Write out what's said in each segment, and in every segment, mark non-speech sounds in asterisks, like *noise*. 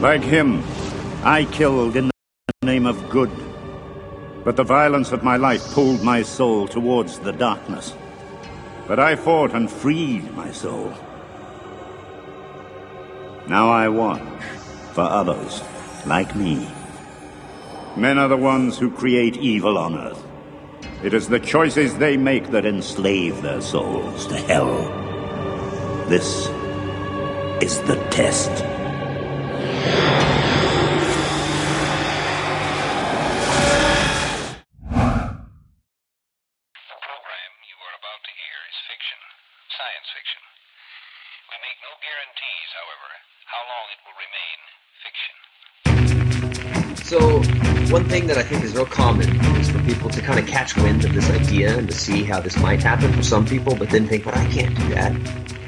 Like him, I killed in the name of good. But the violence of my life pulled my soul towards the darkness. But I fought and freed my soul. Now I watch for others like me. Men are the ones who create evil on Earth. It is the choices they make that enslave their souls to hell. This is the test. Idea and to see how this might happen for some people, but then think, but I can't do that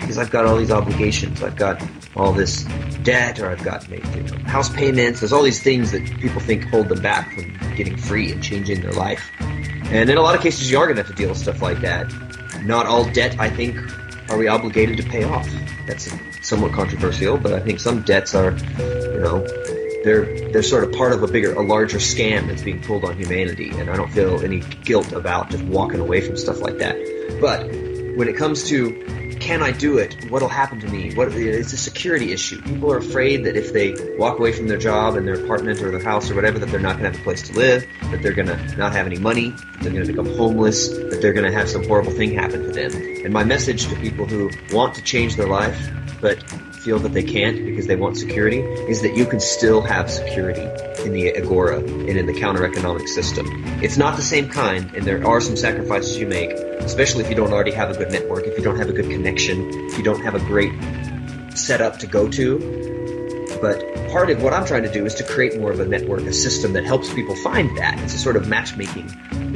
because I've got all these obligations. I've got all this debt, or I've got maybe, you know, house payments. There's all these things that people think hold them back from getting free and changing their life. And in a lot of cases, you are going to have to deal with stuff like that. Not all debt, I think, are we obligated to pay off. That's somewhat controversial, but I think some debts are, you know, they're they're sort of part of a bigger, a larger scam that's being pulled on humanity, and I don't feel any guilt about just walking away from stuff like that. But when it comes to can I do it? What'll happen to me? What it's a security issue. People are afraid that if they walk away from their job and their apartment or their house or whatever, that they're not going to have a place to live, that they're going to not have any money, that they're going to become homeless, that they're going to have some horrible thing happen to them. And my message to people who want to change their life but feel that they can't because they want security is that you can still have security in the agora and in the counter economic system. It's not the same kind, and there are some sacrifices you make, especially if you don't already have a good network, if you don't have a good connection, if you don't have a great setup to go to. But part of what I'm trying to do is to create more of a network, a system that helps people find that. It's a sort of matchmaking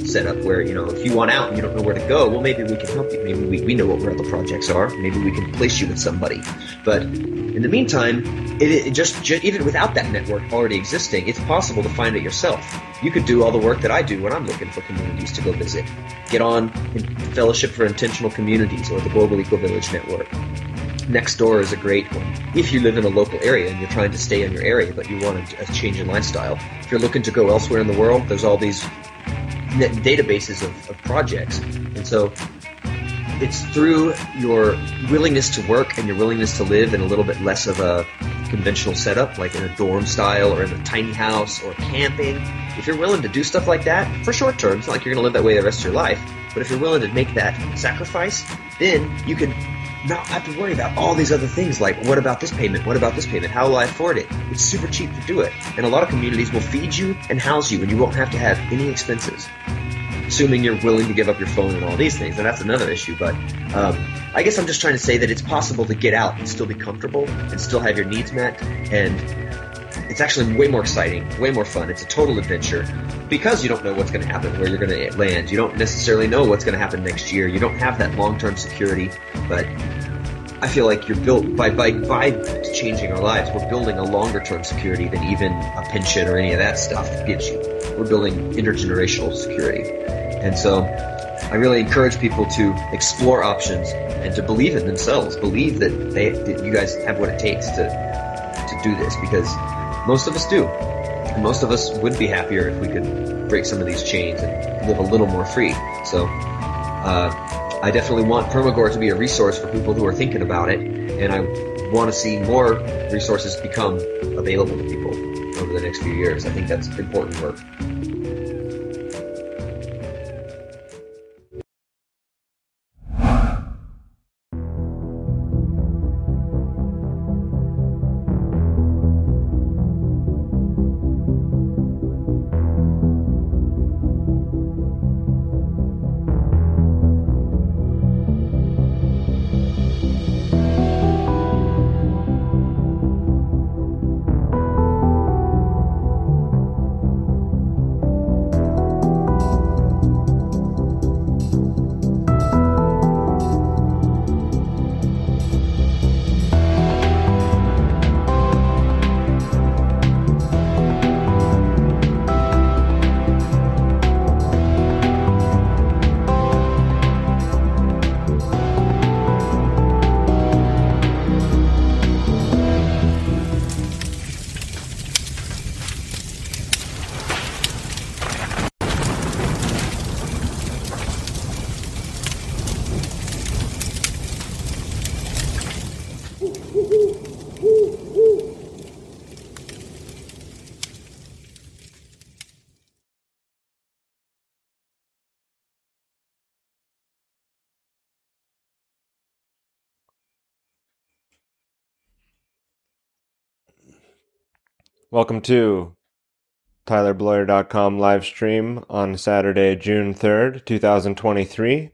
setup where, you know, if you want out and you don't know where to go, well, maybe we can help you. Maybe we, we know what where projects are. Maybe we can place you with somebody. But in the meantime, it, it just, ju- even without that network already existing, it's possible to find it yourself. You could do all the work that I do when I'm looking for communities to go visit. Get on Fellowship for Intentional Communities or the Global Eco Village Network. Nextdoor is a great one. If you live in a local area and you're trying to stay in your area, but you want a, change in lifestyle, if you're looking to go elsewhere in the world, there's all these databases of, of projects. And so it's through your willingness to work and your willingness to live in a little bit less of a conventional setup, like in a dorm style or in a tiny house or camping. If you're willing to do stuff like that for short term, it's not like you're going to live that way the rest of your life. But if you're willing to make that sacrifice, then you can not have to worry about all these other things like what about this payment? What about this payment? How will I afford it? It's super cheap to do it. And a lot of communities will feed you and house you and you won't have to have any expenses. Assuming you're willing to give up your phone and all these things, and that's another issue. But um, I guess I'm just trying to say that it's possible to get out and still be comfortable and still have your needs met, and it's actually way more exciting, way more fun. It's a total adventure because you don't know what's going to happen, where you're going to land. You don't necessarily know what's going to happen next year. You don't have that long-term security, but I feel like you're built by by by changing our lives. We're building a longer-term security than even a pension or any of that stuff gives you. We're building intergenerational security, and so I really encourage people to explore options and to believe in themselves. Believe that they that you guys have what it takes to to do this because most of us do. And most of us would be happier if we could break some of these chains and live a little more free. So, uh, I definitely want Permagore to be a resource for people who are thinking about it, and I want to see more resources become available to people over the next few years. I think that's important work. Welcome to TylerBloyer.com live stream on Saturday, June 3rd, 2023.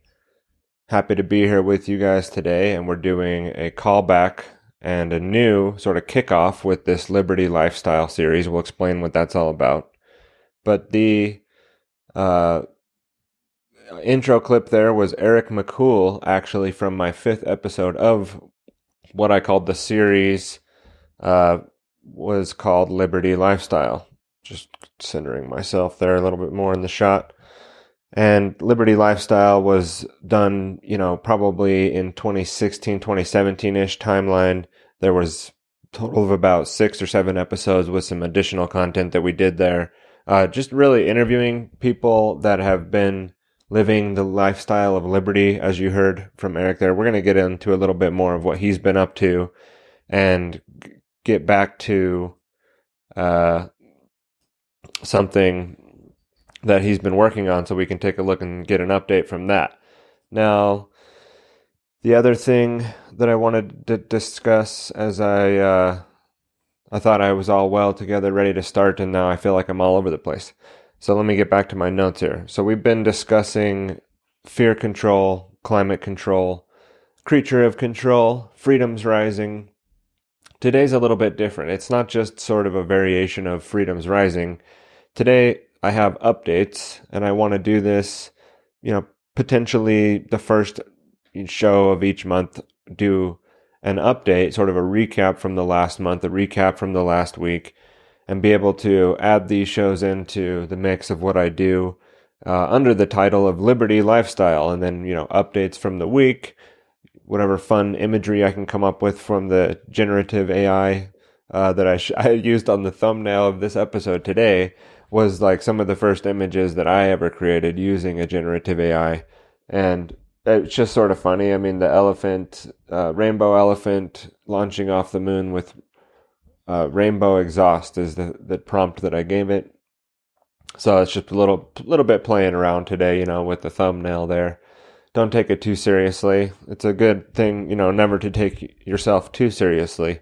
Happy to be here with you guys today, and we're doing a callback and a new sort of kickoff with this Liberty Lifestyle series. We'll explain what that's all about. But the uh, intro clip there was Eric McCool, actually, from my fifth episode of what I called the series. Uh, was called Liberty Lifestyle. Just centering myself there a little bit more in the shot. And Liberty Lifestyle was done, you know, probably in 2016, 2017 ish timeline. There was total of about six or seven episodes with some additional content that we did there. Uh, just really interviewing people that have been living the lifestyle of liberty, as you heard from Eric there. We're going to get into a little bit more of what he's been up to and get back to uh, something that he's been working on so we can take a look and get an update from that. Now, the other thing that I wanted to discuss as I uh, I thought I was all well together, ready to start, and now I feel like I'm all over the place. So let me get back to my notes here. So we've been discussing fear control, climate control, creature of control, freedoms rising, Today's a little bit different. It's not just sort of a variation of Freedom's Rising. Today I have updates and I want to do this, you know, potentially the first show of each month do an update, sort of a recap from the last month, a recap from the last week, and be able to add these shows into the mix of what I do uh, under the title of Liberty Lifestyle, and then you know updates from the week, whatever fun imagery I can come up with from the generative AI uh, that I, sh- *laughs* I used on the thumbnail of this episode today was like some of the first images that I ever created using a generative AI. And it's just sort of funny. I mean, the elephant, uh, rainbow elephant launching off the moon with uh, rainbow exhaust is the, the prompt that I gave it. So it's just a little, little bit playing around today, you know, with the thumbnail there don't take it too seriously. It's a good thing, you know, never to take yourself too seriously.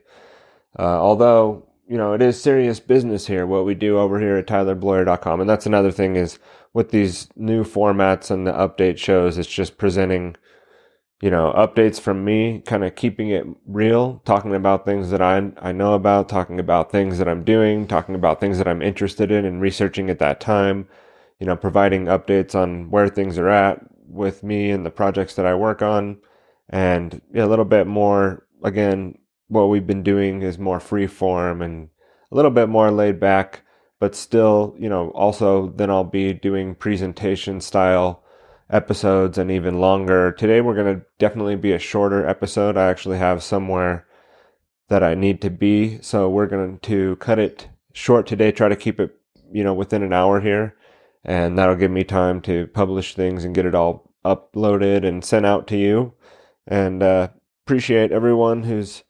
Uh, although, you know, it is serious business here, what we do over here at tylerbloyer.com. And that's another thing is with these new formats and the update shows, it's just presenting, you know, updates from me, kind of keeping it real, talking about things that I, I know about, talking about things that I'm doing, talking about things that I'm interested in and researching at that time, you know, providing updates on where things are at, with me and the projects that I work on, and a little bit more. Again, what we've been doing is more free form and a little bit more laid back, but still, you know, also then I'll be doing presentation style episodes and even longer. Today we're going to definitely be a shorter episode. I actually have somewhere that I need to be, so we're going to cut it short today, try to keep it, you know, within an hour here and that'll give me time to publish things and get it all uploaded and sent out to you. And uh, appreciate everyone who's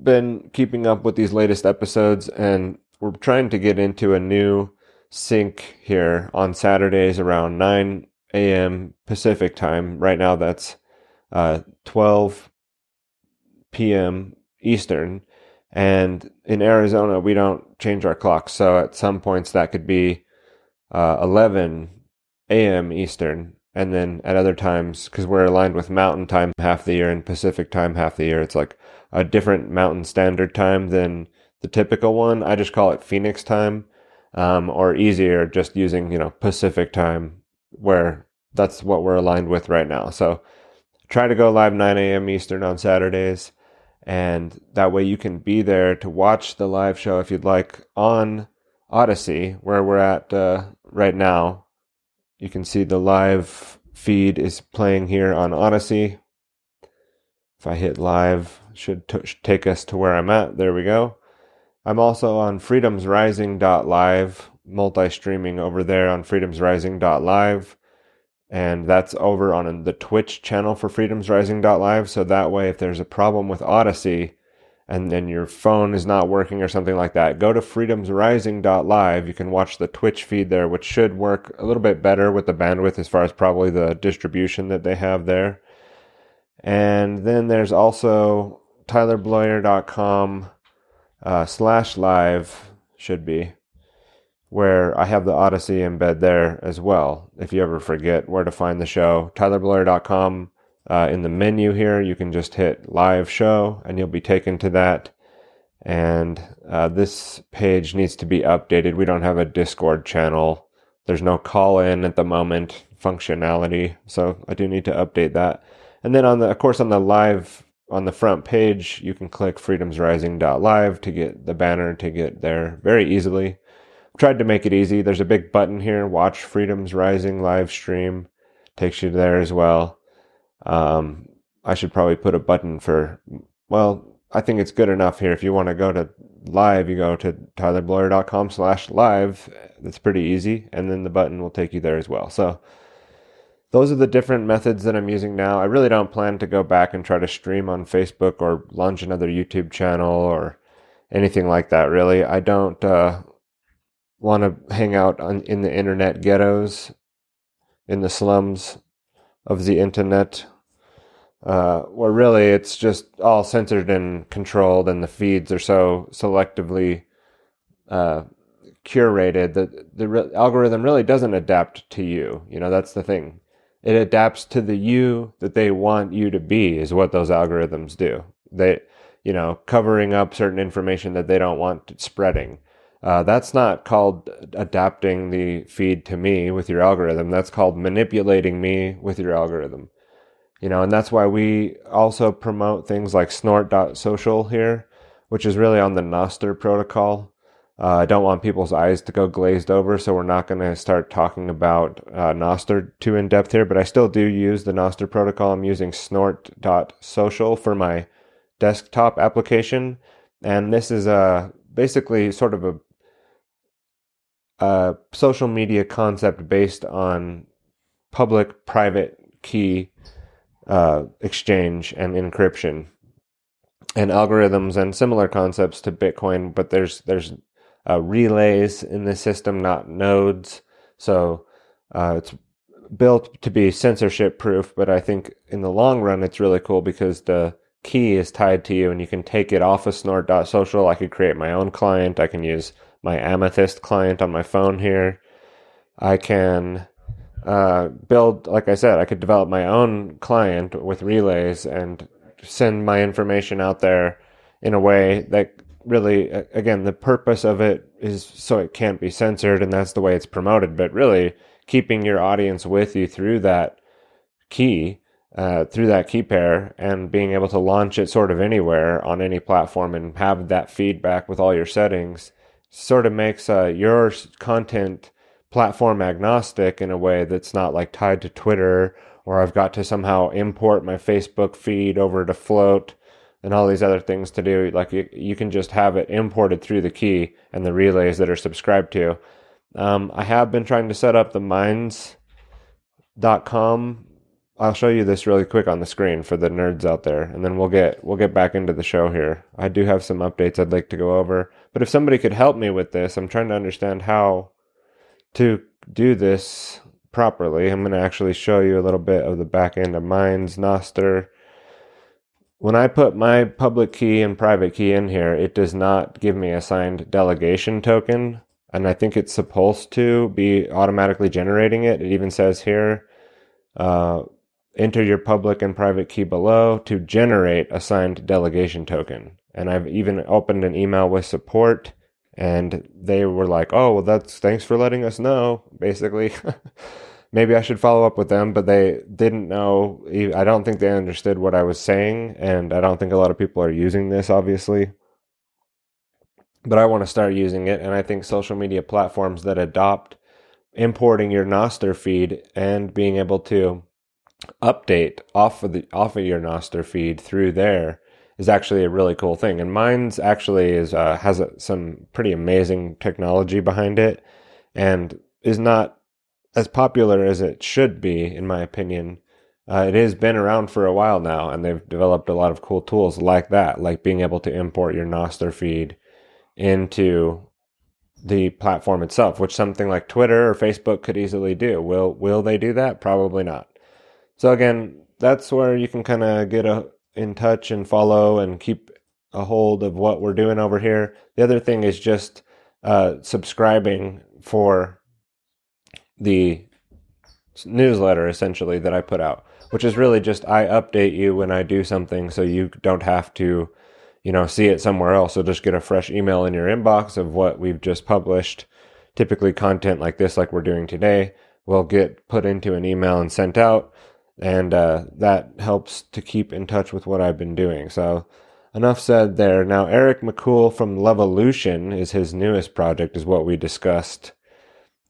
been keeping up with these latest episodes. And we're trying to get into a new sync here on Saturdays around 9 a.m. Pacific time. Right now, that's uh, 12 p.m. Eastern. And in Arizona, we don't change our clocks. So at some points, that could be uh, 11 a.m. Eastern, and then at other times, because we're aligned with Mountain Time half the year and Pacific Time half the year, it's like a different Mountain Standard Time than the typical one. I just call it Phoenix Time, um, or easier, just using you know Pacific Time, where that's what we're aligned with right now. So try to go live 9 a.m. Eastern on Saturdays, and that way you can be there to watch the live show if you'd like on Odysee, where we're at uh, right now. You can see the live feed is playing here on Odysee. If I hit live, should, t- should take us to where I'm at. There we go. I'm also on freedomsrising.live, multi-streaming over there on freedomsrising.live. and that's over on the Twitch channel for freedomsrising.live. So that way, if there's a problem with Odysee and then your phone is not working or something like that, go to freedomsrising.live. You can watch the Twitch feed there, which should work a little bit better with the bandwidth as far as probably the distribution that they have there. And then there's also tylerbloyer.com uh, slash live should be where I have the Odysee embed there as well. If you ever forget where to find the show, tylerbloyer.com. Uh, in the menu here, you can just hit live show and you'll be taken to that. And uh, this page needs to be updated. We don't have a Discord channel. There's no call in at the moment functionality. So I do need to update that. And then on the, of course, on the live, on the front page, you can click freedomsrising.live to get the banner to get there very easily tried to make it easy. There's a big button here, watch Freedom's Rising live stream. Takes you there as well. Um, I should probably put a button for, well, I think it's good enough here. If you want to go to live, you go to tylerbloyer.com slash live. That's pretty easy. And then the button will take you there as well. So those are the different methods that I'm using now. I really don't plan to go back and try to stream on Facebook or launch another YouTube channel or anything like that, really. I don't, uh, want to hang out on, in the internet ghettos, in the slums of the internet, uh, where really it's just all censored and controlled, and the feeds are so selectively uh, curated that the re- algorithm really doesn't adapt to you. You know, that's the thing. It adapts to the you that they want you to be, is what those algorithms do. They, you know, covering up certain information that they don't want spreading uh, that's not called adapting the feed to me with your algorithm. That's called manipulating me with your algorithm. You know, and that's why we also promote things like snort.social here, which is really on the Nostr protocol. Uh, I don't want people's eyes to go glazed over, so we're not going to start talking about uh, Nostr too in depth here, but I still do use the Nostr protocol. I'm using snort.social for my desktop application. And this is a basically sort of a a social media concept based on public private key uh, exchange and encryption and algorithms and similar concepts to Bitcoin, but there's there's uh, relays in the system, not nodes. So uh, it's built to be censorship proof, but I think in the long run it's really cool because the key is tied to you and you can take it off of snort.social. I could create my own client. I can use my Amethyst client on my phone here. I can uh, build, like I said, I could develop my own client with relays and send my information out there in a way that really, again, the purpose of it is so it can't be censored, and that's the way it's promoted. But really, keeping your audience with you through that key, uh, through that key pair, and being able to launch it sort of anywhere on any platform and have that feedback with all your settings sort of makes uh, your content platform agnostic in a way that's not like tied to Twitter or I've got to somehow import my Facebook feed over to Float and all these other things to do. Like you, you can just have it imported through the key and the relays that are subscribed to. Um, I have been trying to set up the minds.com I'll show you this really quick on the screen for the nerds out there, and then we'll get we'll get back into the show here. I do have some updates I'd like to go over, but if somebody could help me with this, I'm trying to understand how to do this properly. I'm going to actually show you a little bit of the back end of Minds Nostr. When I put my public key and private key in here, it does not give me a signed delegation token, and I think it's supposed to be automatically generating it. It even says here. Uh, enter your public and private key below to generate a signed delegation token. And I've even opened an email with support and they were like, "Oh, well that's thanks for letting us know." Basically, *laughs* maybe I should follow up with them, but they didn't know. I don't think they understood what I was saying, and I don't think a lot of people are using this obviously. But I want to start using it, and I think social media platforms that adopt importing your Nostr feed and being able to update off of the off of your Nostr feed through there is actually a really cool thing. And Minds actually is uh, has a, some pretty amazing technology behind it, and is not as popular as it should be, in my opinion, uh, it has been around for a while now, and they've developed a lot of cool tools like that, like being able to import your Nostr feed into the platform itself, which something like Twitter or Facebook could easily do. Will will they do that? Probably not. So again, that's where you can kind of get a, in touch and follow and keep a hold of what we're doing over here. The other thing is just uh, subscribing for the newsletter essentially that I put out, which is really just I update you when I do something so you don't have to, you know, see it somewhere else. So just get a fresh email in your inbox of what we've just published. Typically, content like this, like we're doing today, will get put into an email and sent out. And uh, that helps to keep in touch with what I've been doing. So, enough said there. Now, Eric McCool from Levolution is his newest project, is what we discussed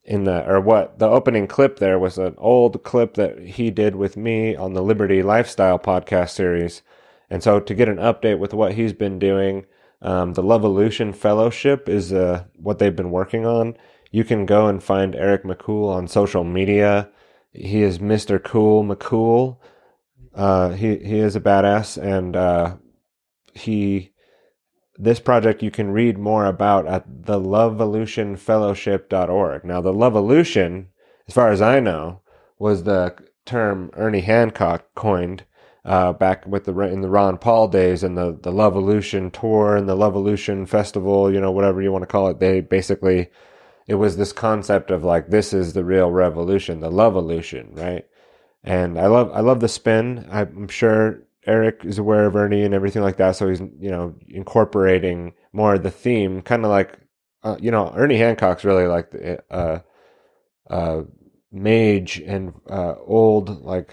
in the or what the opening clip there was an old clip that he did with me on the Liberty Lifestyle podcast series. And so to get an update with what he's been doing, um, the Levolution Fellowship is uh, what they've been working on. You can go and find Eric McCool on social media. He is Mr. Cool McCool. Uh, he he is a badass, and uh, he this project you can read more about at the lovevolutionfellowship.org. Now, the Lovevolution, as far as I know, was the term Ernie Hancock coined uh, back with the in the Ron Paul days and the the Lovevolution tour and the Lovevolution festival, you know, whatever you want to call it. They basically it was this concept of like this is the real revolution, the Lovevolution, right? And I love I love the spin. I'm sure Eric is aware of Ernie and everything like that, so he's you know incorporating more of the theme, kind of like uh, you know Ernie Hancock's really like the uh, uh, mage and uh, old. Like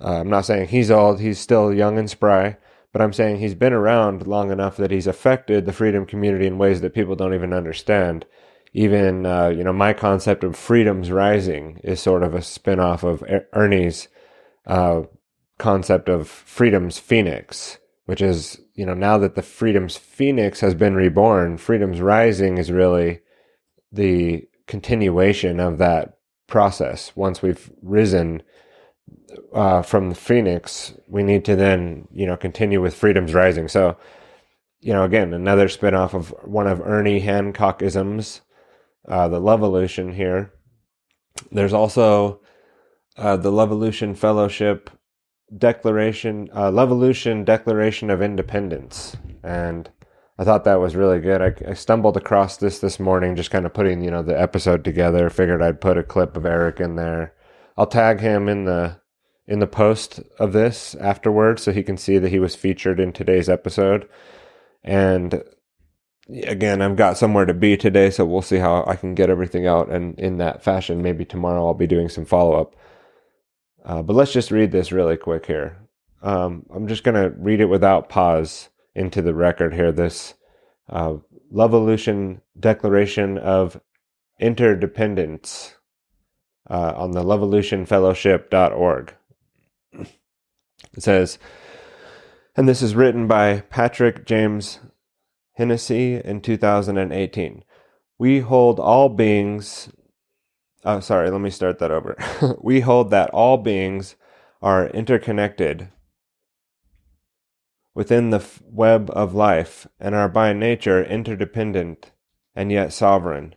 uh, I'm not saying he's old; he's still young and spry, but I'm saying he's been around long enough that he's affected the freedom community in ways that people don't even understand. Even uh, you know my concept of freedom's rising is sort of a spin-off of Ernie's concept of freedom's phoenix, which is, you know, now that the freedom's phoenix has been reborn, freedom's rising is really the continuation of that process. Once we've risen uh, from the phoenix, we need to then, you know, continue with freedom's rising. So, you know, again, another spinoff of one of Ernie Hancockisms, uh, the Levolution here. There's also uh, the Levolution Fellowship Declaration, uh, Levolution Declaration of Independence, and I thought that was really good. I, I, stumbled across this this morning, just kind of putting you know the episode together. Figured I'd put a clip of Eric in there. I'll tag him in the in the post of this afterwards, so he can see that he was featured in today's episode. And again, I've got somewhere to be today, so we'll see how I can get everything out. And in that fashion, maybe tomorrow I'll be doing some follow up. Uh, but let's just read this really quick here. Um, I'm just going to read it without pause into the record here. This uh, Levolution Declaration of Interdependence uh, on the levolutionfellowship.org. It says, and this is written by Patrick James Hennessy in 2018. We hold all beings Oh, sorry, let me start that over. *laughs* we hold that all beings are interconnected within the web of life and are by nature interdependent and yet sovereign.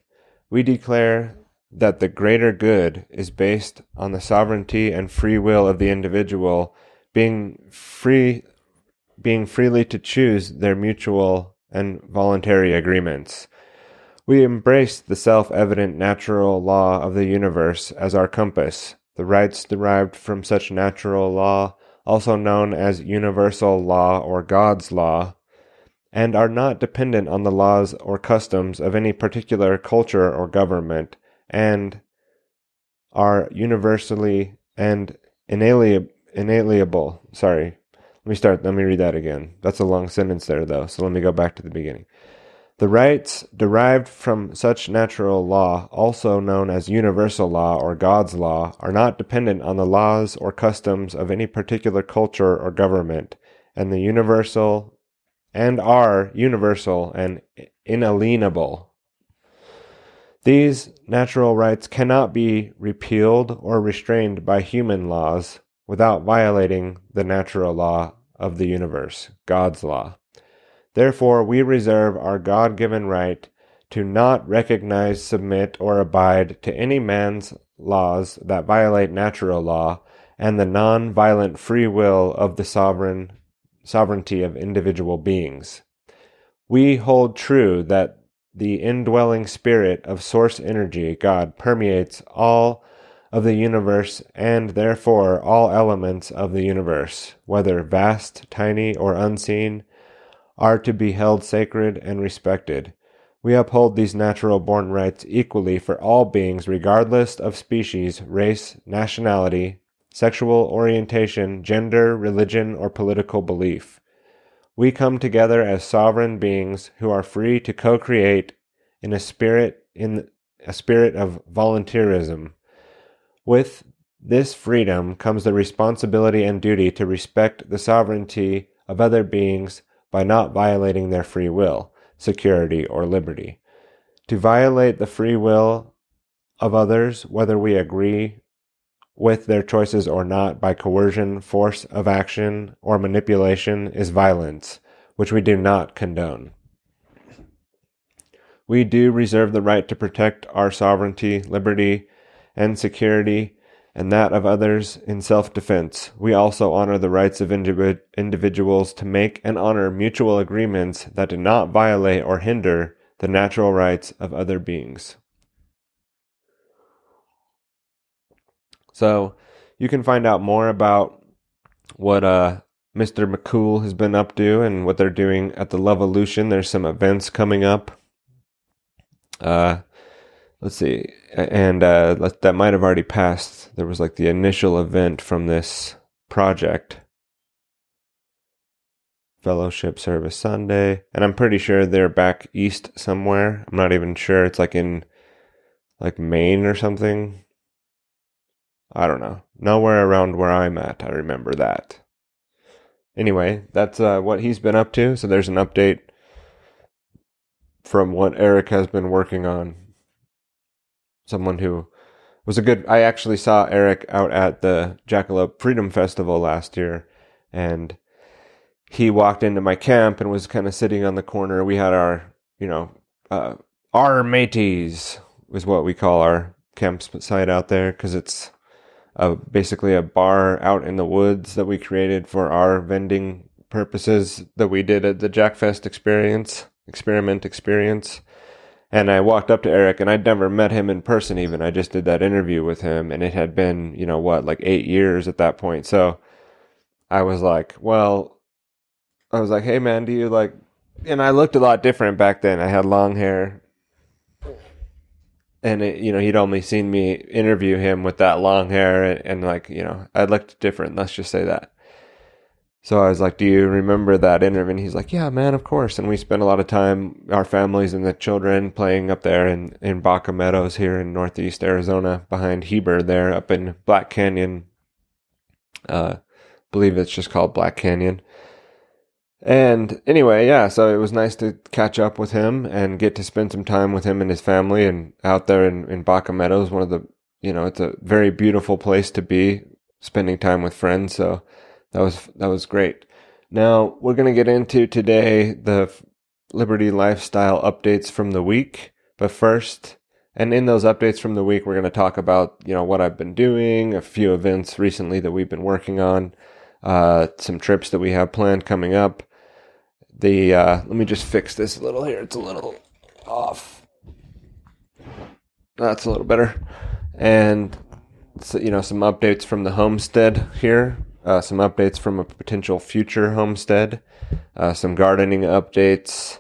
We declare that the greater good is based on the sovereignty and free will of the individual being free being freely to choose their mutual and voluntary agreements. We embrace the self evident natural law of the universe as our compass, the rights derived from such natural law, also known as universal law or God's law, and are not dependent on the laws or customs of any particular culture or government, and are universally and inalienable. Sorry, let me start. Let me read that again. That's a long sentence there, though, so let me go back to the beginning. The rights derived from such natural law, also known as universal law or God's law, are not dependent on the laws or customs of any particular culture or government, and the universal and are universal and inalienable. These natural rights cannot be repealed or restrained by human laws without violating the natural law of the universe, God's law. Therefore, we reserve our God given right to not recognize, submit, or abide to any man's laws that violate natural law and the non-violent free will of the sovereign sovereignty of individual beings. We hold true that the indwelling spirit of source energy, God, permeates all of the universe and therefore all elements of the universe, whether vast, tiny, or unseen, are to be held sacred and respected. We uphold these natural born rights equally for all beings, regardless of species, race, nationality, sexual orientation, gender, religion, or political belief. We come together as sovereign beings who are free to co-create in a spirit in a spirit of volunteerism. With this freedom comes the responsibility and duty to respect the sovereignty of other beings by not violating their free will, security, or liberty. To violate the free will of others, whether we agree with their choices or not by coercion, force of action, or manipulation is violence, which we do not condone. We do reserve the right to protect our sovereignty, liberty, and security, and that of others in self defense. We also honor the rights of individuals to make and honor mutual agreements that do not violate or hinder the natural rights of other beings. So you can find out more about what uh, Mr. McCool has been up to and what they're doing at the Levolution. There's some events coming up. Uh, let's see, and uh, that might have already passed. There was like the initial event from this project. Fellowship Service Sunday, and I'm pretty sure they're back east somewhere. I'm not even sure. It's like in like Maine or something. I don't know. Nowhere around where I'm at. I remember that. Anyway, that's uh, what he's been up to. So there's an update from what Eric has been working on. Someone who was a good. I actually saw Eric out at the Jackalope Freedom Festival last year, and he walked into my camp and was kind of sitting on the corner. We had our, you know, uh, our mateys is what we call our campsite out there because it's a, basically a bar out in the woods that we created for our vending purposes that we did at the Jackfest experience, experiment experience. And I walked up to Eric and I'd never met him in person even. I just did that interview with him and it had been, you know, what, like eight years at that point. So I was like, well, I was like, hey man, do you like, and I looked a lot different back then. I had long hair and it, you know he'd only seen me interview him with that long hair and, and, like you know i looked different let's just say that so i was like do you remember that interview? And he's like yeah man of course. And we spent a lot of time our families and the children playing up there in, in baca meadows here in northeast arizona behind heber there up in black canyon. Uh believe it's just called black canyon. And anyway, yeah, so it was nice to catch up with him and get to spend some time with him and his family and out there in, in Baca Meadows, one of the, you know, it's a very beautiful place to be spending time with friends. So that was, that was great. Now we're going to get into today the Liberty lifestyle updates from the week. But first, and in those updates from the week, we're going to talk about, you know, what I've been doing, a few events recently that we've been working on, uh, some trips that we have planned coming up the uh, let me just fix this a little here. It's a little off. That's a little better. And so, you know some updates from the homestead here. Uh, some updates from a potential future homestead. Uh, some gardening updates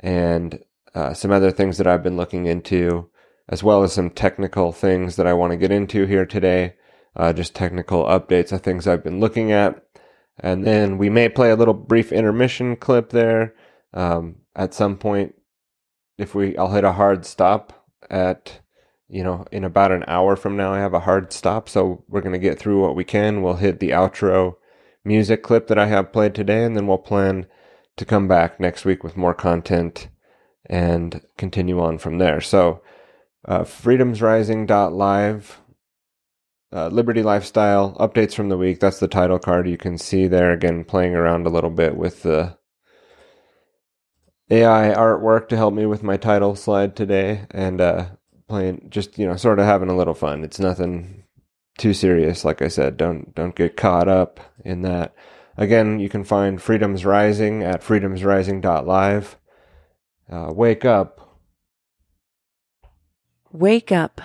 and uh, some other things that I've been looking into, as well as some technical things that I want to get into here today. Uh, just technical updates of things I've been looking at and then we may play a little brief intermission clip there um, at some point. If we, I'll hit a hard stop at, you know, in about an hour from now. I have a hard stop, so we're gonna get through what we can. We'll hit the outro music clip that I have played today, and then we'll plan to come back next week with more content and continue on from there. So uh, freedomsrising.live, uh, Liberty Lifestyle updates from the week. That's the title card you can see there. Again, playing around a little bit with the AI artwork to help me with my title slide today, and uh, playing just you know sort of having a little fun. It's nothing too serious. Like I said, don't don't get caught up in that. Again, you can find Freedom's Rising at freedomsrising.live. Uh, wake up. Wake up.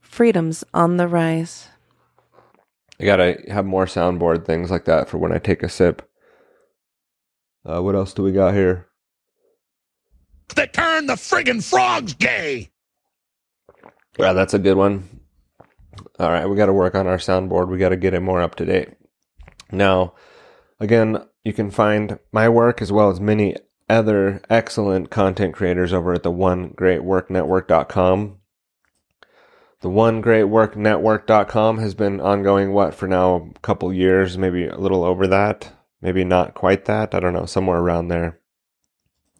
Freedom's on the rise. I gotta have more soundboard things like that for when I take a sip. Uh, what else do we got here? They turn the friggin' frogs gay. Yeah, that's a good one. All right, we got to work on our soundboard. We got to get it more up to date. Now, again, you can find my work as well as many other excellent content creators over at the One Great Work Network.com. The One Great Work Network.com has been ongoing, what, for now a couple years, maybe a little over that, maybe not quite that. I don't know, somewhere around there.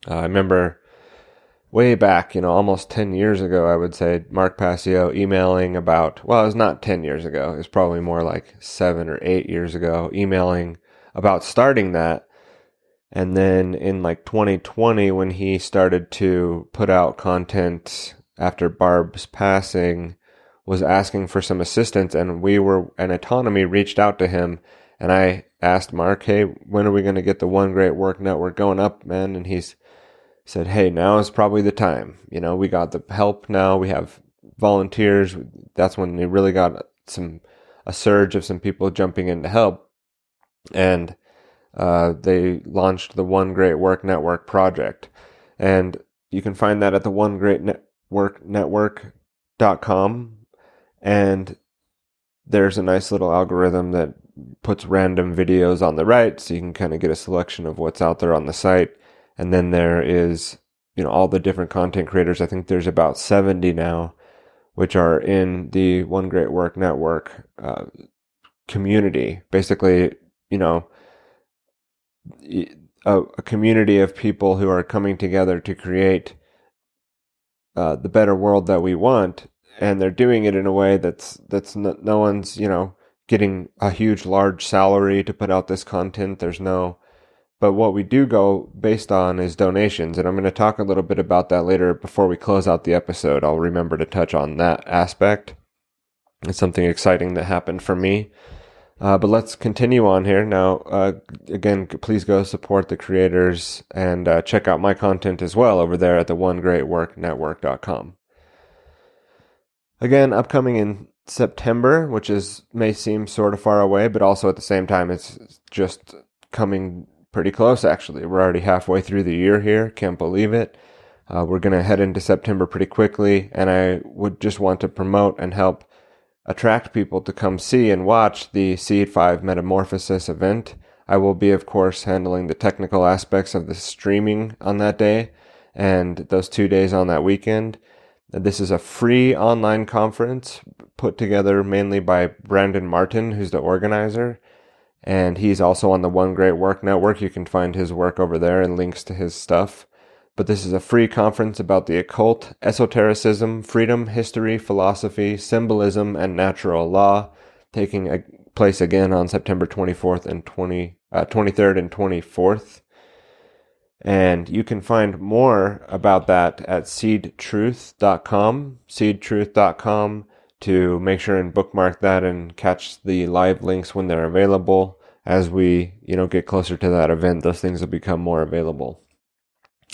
Uh, I remember way back, you know, almost 10 years ago, I would say, Mark Passio emailing about, well, it was not 10 years ago. It was probably more like seven or eight years ago, emailing about starting that. And then in like 2020, when he started to put out content after Barb's passing, was asking for some assistance. And we were, and Autonomy reached out to him. And I asked Mark, hey, when are we going to get the One Great Work Network going up, man? And he's, said, Hey, now is probably the time. You know, we got the help now. We have volunteers. That's when they really got some, a surge of some people jumping in to help. And, uh, they launched the One Great Work Network project. And you can find that at the One Great Network Network.com. And there's a nice little algorithm that puts random videos on the right so you can kind of get a selection of what's out there on the site and then there is, you know, all the different content creators. I think there's about 70 now, which are in the One Great Work Network uh, community. Basically, you know, a, a, community of people who are coming together to create uh, the better world that we want. And they're doing it in a way that's, that's no, no one's, you know, getting a huge, large salary to put out this content. There's no, but what we do go based on is donations. And I'm going to talk a little bit about that later before we close out the episode. I'll remember to touch on that aspect. It's something exciting that happened for me. Uh, but let's continue on here. Now, uh, again, please go support the creators and uh, check out my content as well over there at the One Great Work Network.com. Again, upcoming in September, which is may seem sort of far away, but also at the same time, it's just coming pretty close actually. We're already halfway through the year here. Can't believe it. Uh, we're going to head into September pretty quickly, and I would just want to promote and help attract people to come see and watch the Seed 5 Metamorphosis event. I will be, of course, handling the technical aspects of the streaming on that day and those two days on that weekend. This is a free online conference put together mainly by Brandon Martin, who's the organizer and he's also on the One Great Work Network. You can find his work over there and links to his stuff. But this is a free conference about the occult, esotericism, freedom, history, philosophy, symbolism, and natural law, taking place again on September 24th and 20, uh, 23rd and 24th. And you can find more about that at seedtruth.com, seedtruth.com to make sure and bookmark that and catch the live links when they're available. As we, you know, get closer to that event, those things will become more available.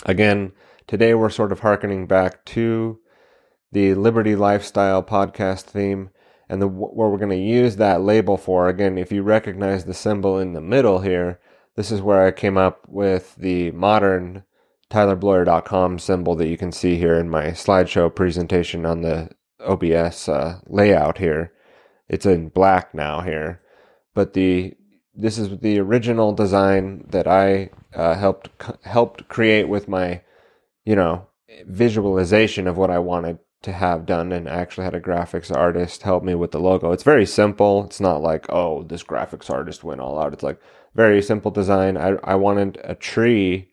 Again, today we're sort of harkening back to the Liberty Lifestyle podcast theme and the, what we're going to use that label for. Again, if you recognize the symbol in the middle here, this is where I came up with the modern tylerbloyer.com symbol that you can see here in my slideshow presentation on the OBS uh, layout here. It's in black now here, but the this is the original design that I uh, helped helped create with my, you know, visualization of what I wanted to have done, and I actually had a graphics artist help me with the logo. It's very simple. It's not like oh this graphics artist went all out. It's like very simple design. I I wanted a tree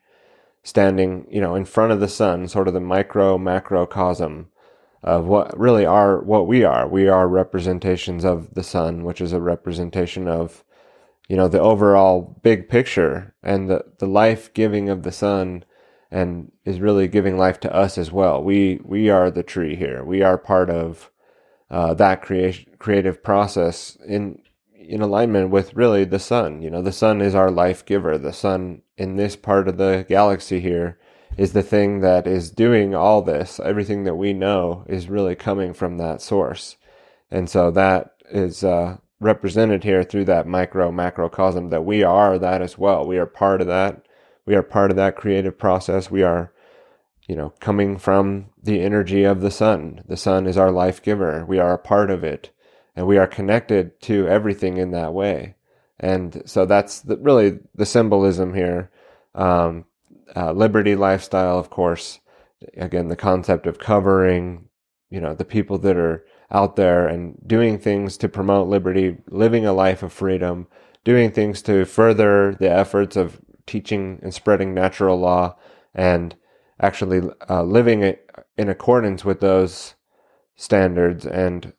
standing, you know, in front of the sun, sort of the micro macrocosm of what really are what we are. We are representations of the sun, which is a representation of you know the overall big picture and the the life giving of the sun and is really giving life to us as well. We we are the tree here. We are part of uh, that creation creative process in in alignment with really the sun. You know, the sun is our life giver. The sun in this part of the galaxy here is the thing that is doing all this. Everything that we know is really coming from that source. And so that is uh, represented here through that micro macrocosm that we are that as well. We are part of that. We are part of that creative process. We are, you know, coming from the energy of the sun. The sun is our life giver. We are a part of it and we are connected to everything in that way. And so that's the, really the symbolism here. Um, uh, liberty lifestyle, of course. Again, the concept of covering, you know, the people that are out there and doing things to promote liberty, living a life of freedom, doing things to further the efforts of teaching and spreading natural law, and actually uh, living in accordance with those standards and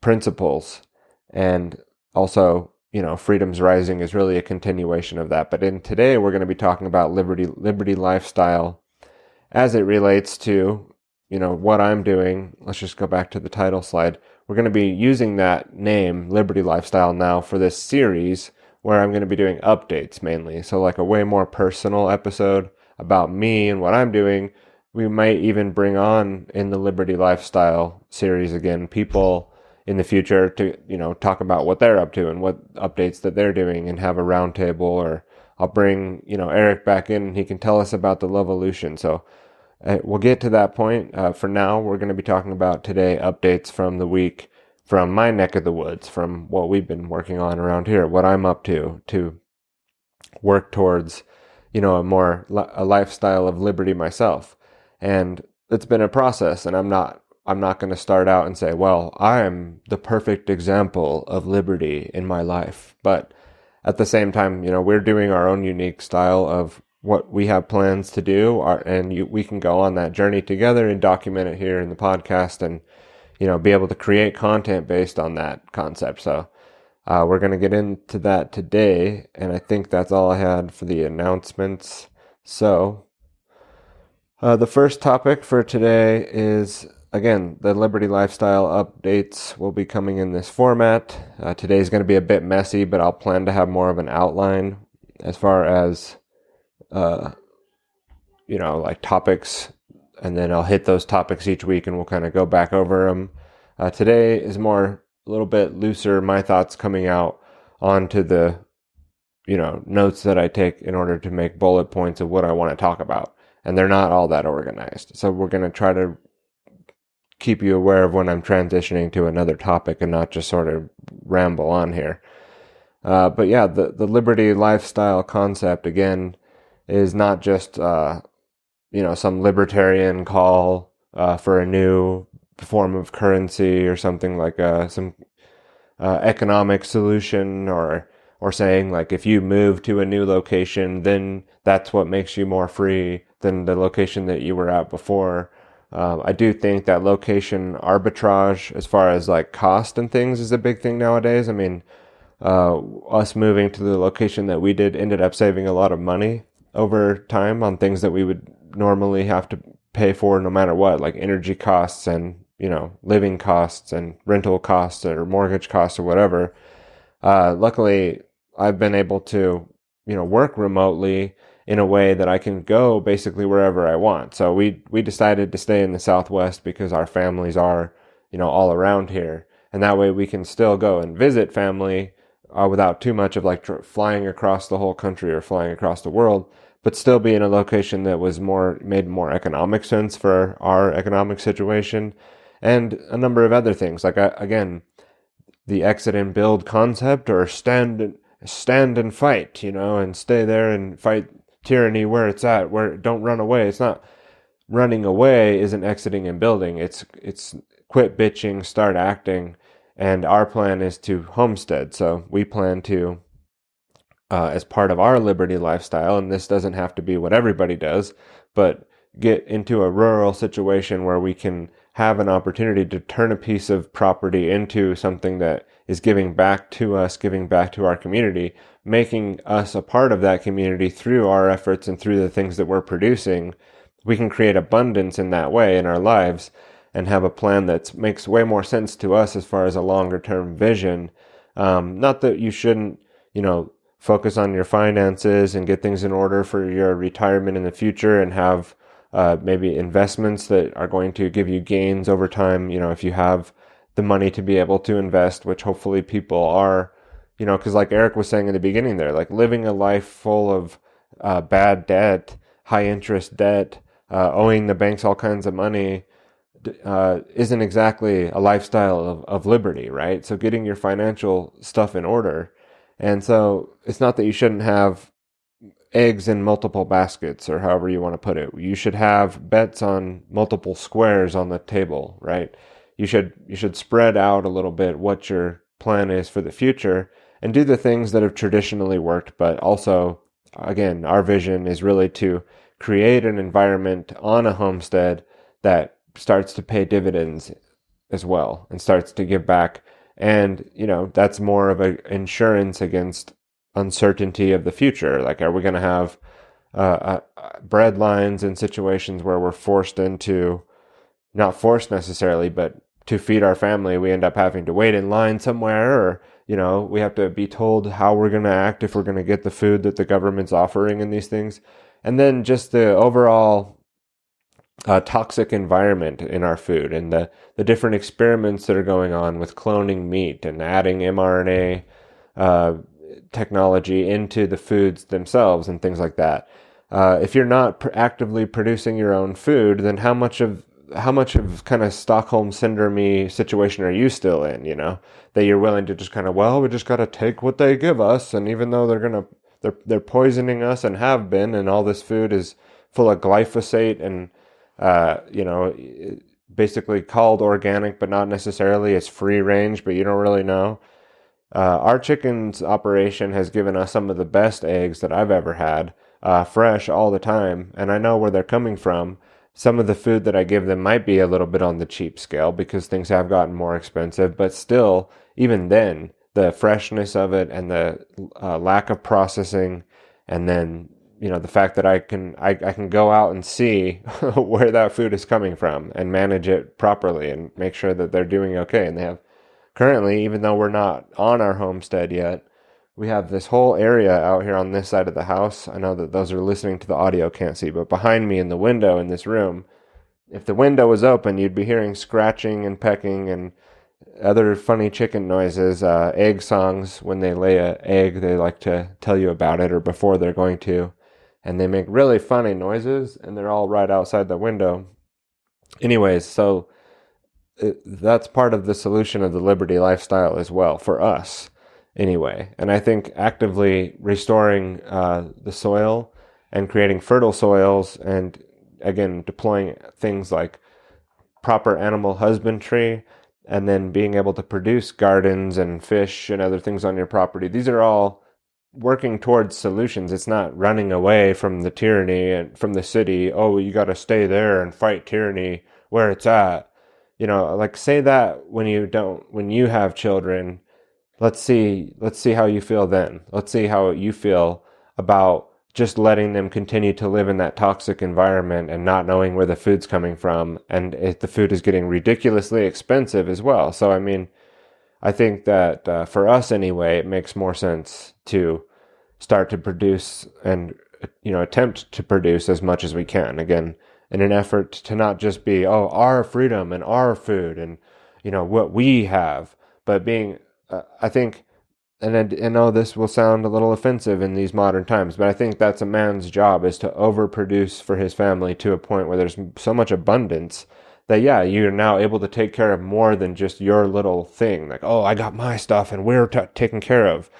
principles. And also, you know, freedom's rising is really a continuation of that. But in today, we're going to be talking about liberty, liberty lifestyle as it relates to you know, what I'm doing, let's just go back to the title slide. We're going to be using that name, Liberty Lifestyle, now for this series where I'm going to be doing updates mainly. So, like a way more personal episode about me and what I'm doing. We might even bring on in the Liberty Lifestyle series again people in the future to, you know, talk about what they're up to and what updates that they're doing and have a roundtable or I'll bring, you know, Eric back in and he can tell us about the Levolution. So, uh, we'll get to that point. Uh, for now, we're going to be talking about today updates from the week from my neck of the woods, from what we've been working on around here, what I'm up to to work towards, you know, a more a lifestyle of liberty myself. And it's been a process, and I'm not I'm not going to start out and say, well, I'm the perfect example of liberty in my life, but at the same time, you know, we're doing our own unique style of what we have plans to do. And you, we can go on that journey together and document it here in the podcast and you know be able to create content based on that concept. So uh, we're going to get into that today. And i think that's all i had for the announcements. So uh, the first topic for today is again the liberty lifestyle updates will be coming in this format uh, today is going to be a bit messy but i'll plan to have more of an outline as far as uh, you know, like topics, and then I'll hit those topics each week, and we'll kind of go back over them. Uh, today is more a little bit looser. My thoughts coming out onto the you know notes that I take in order to make bullet points of what I want to talk about, and they're not all that organized. So we're going to try to keep you aware of when I'm transitioning to another topic and not just sort of ramble on here. Uh, but yeah, the the liberty lifestyle concept again is not just uh, you know some libertarian call uh, for a new form of currency or something like uh, some uh, economic solution or or saying like if you move to a new location then that's what makes you more free than the location that you were at before um, I do think that location arbitrage as far as like cost and things is a big thing nowadays I mean uh, us moving to the location that we did ended up saving a lot of money over time on things that we would normally have to pay for no matter what, like energy costs and, you know, living costs and rental costs or mortgage costs or whatever. Uh, luckily, I've been able to, you know, work remotely in a way that I can go basically wherever I want. So we, we decided to stay in the Southwest because our families are, you know, all around here. And that way we can still go and visit family uh, without too much of like tr- flying across the whole country or flying across the world, but still be in a location that was more made more economic sense for our economic situation, and a number of other things. Like uh, again, the exit and build concept, or stand stand and fight, you know, and stay there and fight tyranny where it's at. Where don't run away. It's not running away. Isn't exiting and building. It's it's quit bitching, start acting and our plan is to homestead. So we plan to, uh, as part of our liberty lifestyle, and this doesn't have to be what everybody does, but get into a rural situation where we can have an opportunity to turn a piece of property into something that is giving back to us, giving back to our community, making us a part of that community through our efforts and through the things that we're producing, we can create abundance in that way in our lives and have a plan that makes way more sense to us as far as a longer term vision. Um, not that you shouldn't, you know, focus on your finances and get things in order for your retirement in the future and have uh, maybe investments that are going to give you gains over time. You know, if you have the money to be able to invest, which hopefully people are, you know, because like Eric was saying in the beginning there, like living a life full of uh, bad debt, high interest debt, uh, owing the banks all kinds of money. Uh, isn't exactly a lifestyle of, of liberty, right? So getting your financial stuff in order. And so it's not that you shouldn't have eggs in multiple baskets or however you want to put it. You should have bets on multiple squares on the table, right? You should you should spread out a little bit what your plan is for the future and do the things that have traditionally worked, but also again, our vision is really to create an environment on a homestead that starts to pay dividends as well and starts to give back and you know that's more of an insurance against uncertainty of the future. Like, are we going to have uh, uh, bread lines in situations where we're forced into, not forced necessarily, but to feed our family, we end up having to wait in line somewhere, or you know, we have to be told how we're going to act if we're going to get the food that the government's offering in these things, and then just the overall uh, toxic environment in our food and the the different experiments that are going on with cloning meat and adding mRNA. Uh, technology into the foods themselves and things like that. Uh, if you're not pr- actively producing your own food, then how much of how much of kind of Stockholm syndrome situation are you still in? You know that you're willing to just kind of well, we just got to take what they give us, and even though they're gonna they're they're poisoning us and have been, and all this food is full of glyphosate and uh, you know basically called organic, but not necessarily. It's free range, but you don't really know. Uh, our chicken's operation has given us some of the best eggs that I've ever had, uh, fresh all the time, and I know where they're coming from. Some of the food that I give them might be a little bit on the cheap scale because things have gotten more expensive, but still, even then, the freshness of it and the uh, lack of processing, and then you know the fact that I can I, I can go out and see *laughs* where that food is coming from and manage it properly and make sure that they're doing okay and they have currently, even though we're not on our homestead yet, we have this whole area out here on this side of the house. I know that those are listening to the audio can't see, but behind me in the window in this room, if the window was open, you'd be hearing scratching and pecking and other funny chicken noises, uh, egg songs. When they lay an egg, they like to tell you about it or before they're going to. And they make really funny noises, and they're all right outside the window. Anyways, so that's part of the solution of the liberty lifestyle as well for us anyway. And i think actively restoring uh, the soil and creating fertile soils and again deploying things like proper animal husbandry and then being able to produce gardens and fish and other things on your property these are all working towards solutions. It's not running away from the tyranny and from the city oh you got to stay there and fight tyranny where it's at. You know like say that when you don't when you have children let's see let's see how you feel then. Let's see how you feel about just letting them continue to live in that toxic environment and not knowing where the food's coming from and if the food is getting ridiculously expensive as well. So i mean i think that uh, for us anyway it makes more sense to start to produce and you know attempt to produce as much as we can. Again in an effort to not just be oh our freedom and our food and you know what we have but being uh, i think and I, I know this will sound a little offensive in these modern times but i think that's a man's job is to overproduce for his family to a point where there's so much abundance that yeah you're now able to take care of more than just your little thing like oh i got my stuff and we're t- taken care of.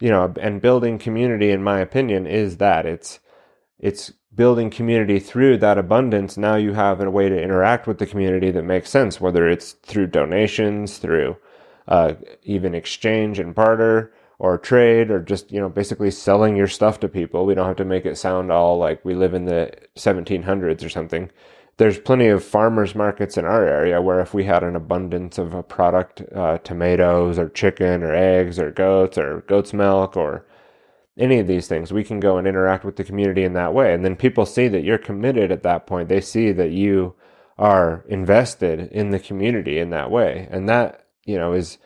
You know and building community in my opinion is that. It's it's building community through that abundance, now you have a way to interact with the community that makes sense, whether it's through donations, through uh, even exchange and barter or trade or just, you know, basically selling your stuff to people. We don't have to make it sound all like we live in the 1700s or something. there's plenty of farmers markets in our area where if we had an abundance of a product, uh, tomatoes or chicken or eggs or goats or goat's milk or any of these things, we can go and interact with the community in that way. And then people see that you're committed at that point. They see that you are invested in the community in that way. And that, you know, is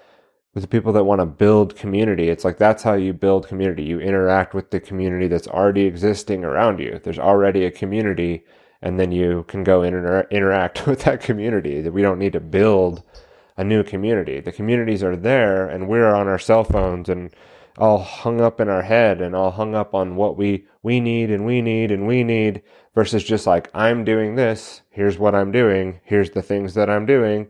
with the people that want to build community. It's like that's how you build community. You interact with the community that's already existing around you. There's already a community, and then you can go inter- interact *laughs* with that community. That we don't need to build a new community. The communities are there, and we're on our cell phones and all hung up in our head and all hung up on what we we need and we need and we need versus just like I'm doing this, here's what I'm doing, here's the things that I'm doing.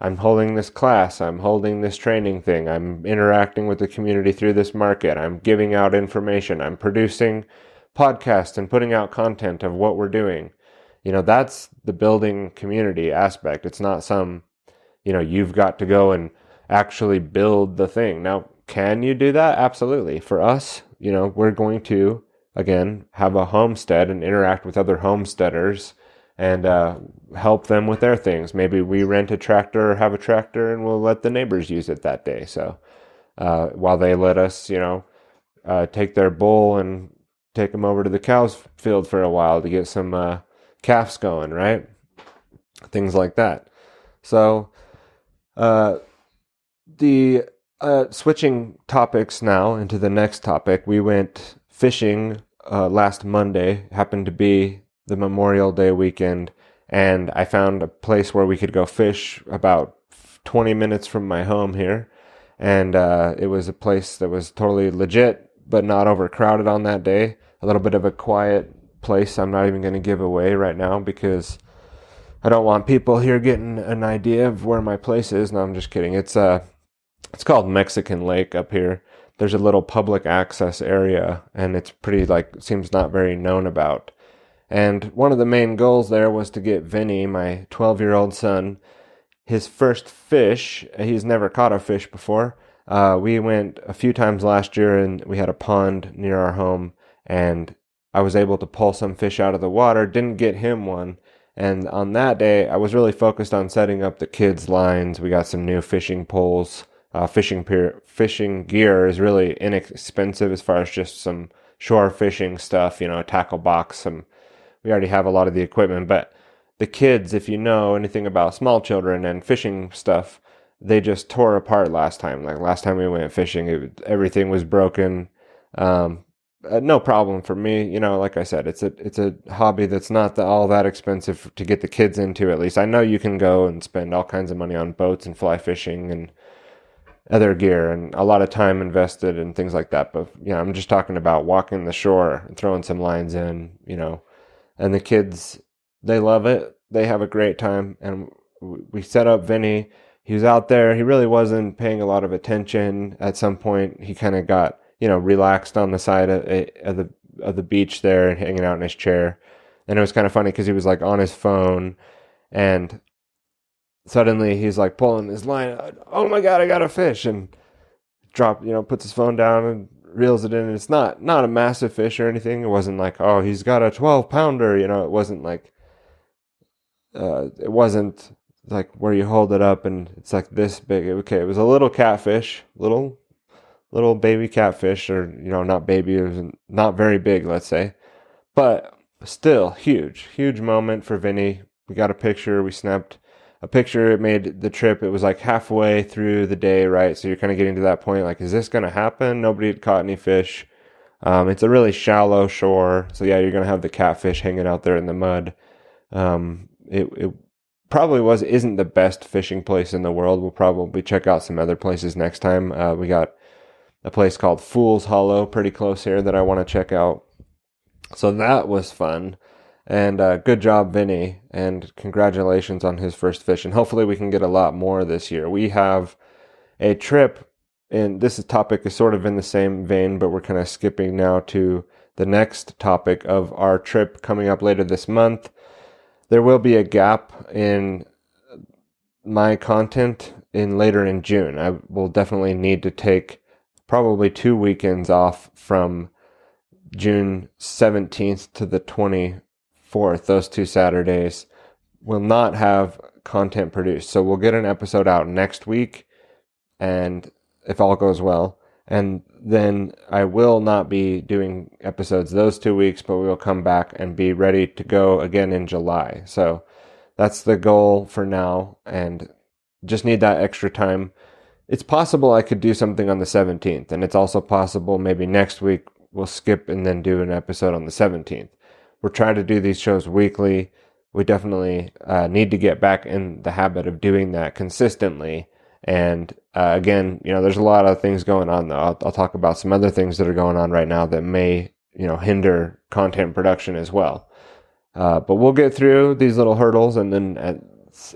I'm holding this class, I'm holding this training thing, I'm interacting with the community through this market, I'm giving out information, I'm producing podcasts and putting out content of what we're doing. You know, that's the building community aspect. It's not some, you know, you've got to go and actually build the thing. Now, can you do that? Absolutely. For us, you know, we're going to, again, have a homestead and interact with other homesteaders and uh, help them with their things. Maybe we rent a tractor or have a tractor and we'll let the neighbors use it that day. So uh, while they let us, you know, uh, take their bull and take them over to the cows field for a while to get some uh, calves going, right? Things like that. So uh, the uh, switching topics now into the next topic, we went fishing last Monday. Happened to be the Memorial Day weekend, and I found a place where we could go fish about 20 minutes from my home here. And uh, it was a place that was totally legit, but not overcrowded on that day. A little bit of a quiet place. I'm not even going to give away right now because I don't want people here getting an idea of where my place is. No, I'm just kidding. It's uh it's called Mexican Lake up here. There's a little public access area and it's pretty like seems not very known about. And one of the main goals there was to get Vinny, my 12 year old son, his first fish. He's never caught a fish before. Uh, we went a few times last year and we had a pond near our home and I was able to pull some fish out of the water. Didn't get him one. And on that day, I was really focused on setting up the kids' lines. We got some new fishing poles uh, fishing pier, fishing gear is really inexpensive as far as just some shore fishing stuff, you know, a tackle box. Some we already have a lot of the equipment, but the kids, if you know anything about small children and fishing stuff, they just tore apart last time. Like last time we went fishing, it, everything was broken. Um, uh, no problem for me. You know, like I said, it's a it's a hobby that's not the, all that expensive to get the kids into. At least I know you can go and spend all kinds of money on boats and fly fishing and other gear and a lot of time invested and things like that. But you know, I'm just talking about walking the shore and throwing some lines in, you know, and the kids they love it. They have a great time, and we set up Vinny. He was out there. He really wasn't paying a lot of attention. At some point, he kind of got you know relaxed on the side of, eh, of the of the beach there and hanging out in his chair. And it was kind of funny because he was like on his phone, and suddenly he's like pulling his line. Oh my god, I got a fish! And drop, you know, puts his phone down and reels it in. And it's not not a massive fish or anything. It wasn't like oh he's got a twelve pounder. You know, it wasn't like uh, it wasn't like where you hold it up and it's like this big. Okay, it was a little catfish, little little baby catfish, or you know, not baby. It was not very big, let's say, but still huge, huge moment for Vinny. We got a picture. We snapped a picture. It made the trip. It was like halfway through the day, right? So you're kind of getting to that point. Like, is this going to happen? Nobody had caught any fish. Um, it's a really shallow shore, so yeah, you're going to have the catfish hanging out there in the mud. Um, it, it probably was isn't the best fishing place in the world. We'll probably check out some other places next time. Uh, we got a place called Fool's Hollow pretty close here that I want to check out. So that was fun. And uh, good job, Vinny, and congratulations on his first fish. And hopefully, we can get a lot more this year. We have a trip, and this topic is sort of in the same vein, but we're kind of skipping now to the next topic of our trip coming up later this month. There will be a gap in my content in later in June. I will definitely need to take probably two weekends off from June 17th to the 20 4th, those two Saturdays, will not have content produced. So we'll get an episode out next week, and if all goes well, and then I will not be doing episodes those two weeks, but we will come back and be ready to go again in July. So that's the goal for now, and just need that extra time. It's possible I could do something on the 17th, and it's also possible maybe next week we'll skip and then do an episode on the 17th. We're trying to do these shows weekly. We definitely uh, need to get back in the habit of doing that consistently. And uh, again, you know, there's a lot of things going on. Though I'll, I'll talk about some other things that are going on right now that may, you know, hinder content production as well. Uh, but we'll get through these little hurdles, and then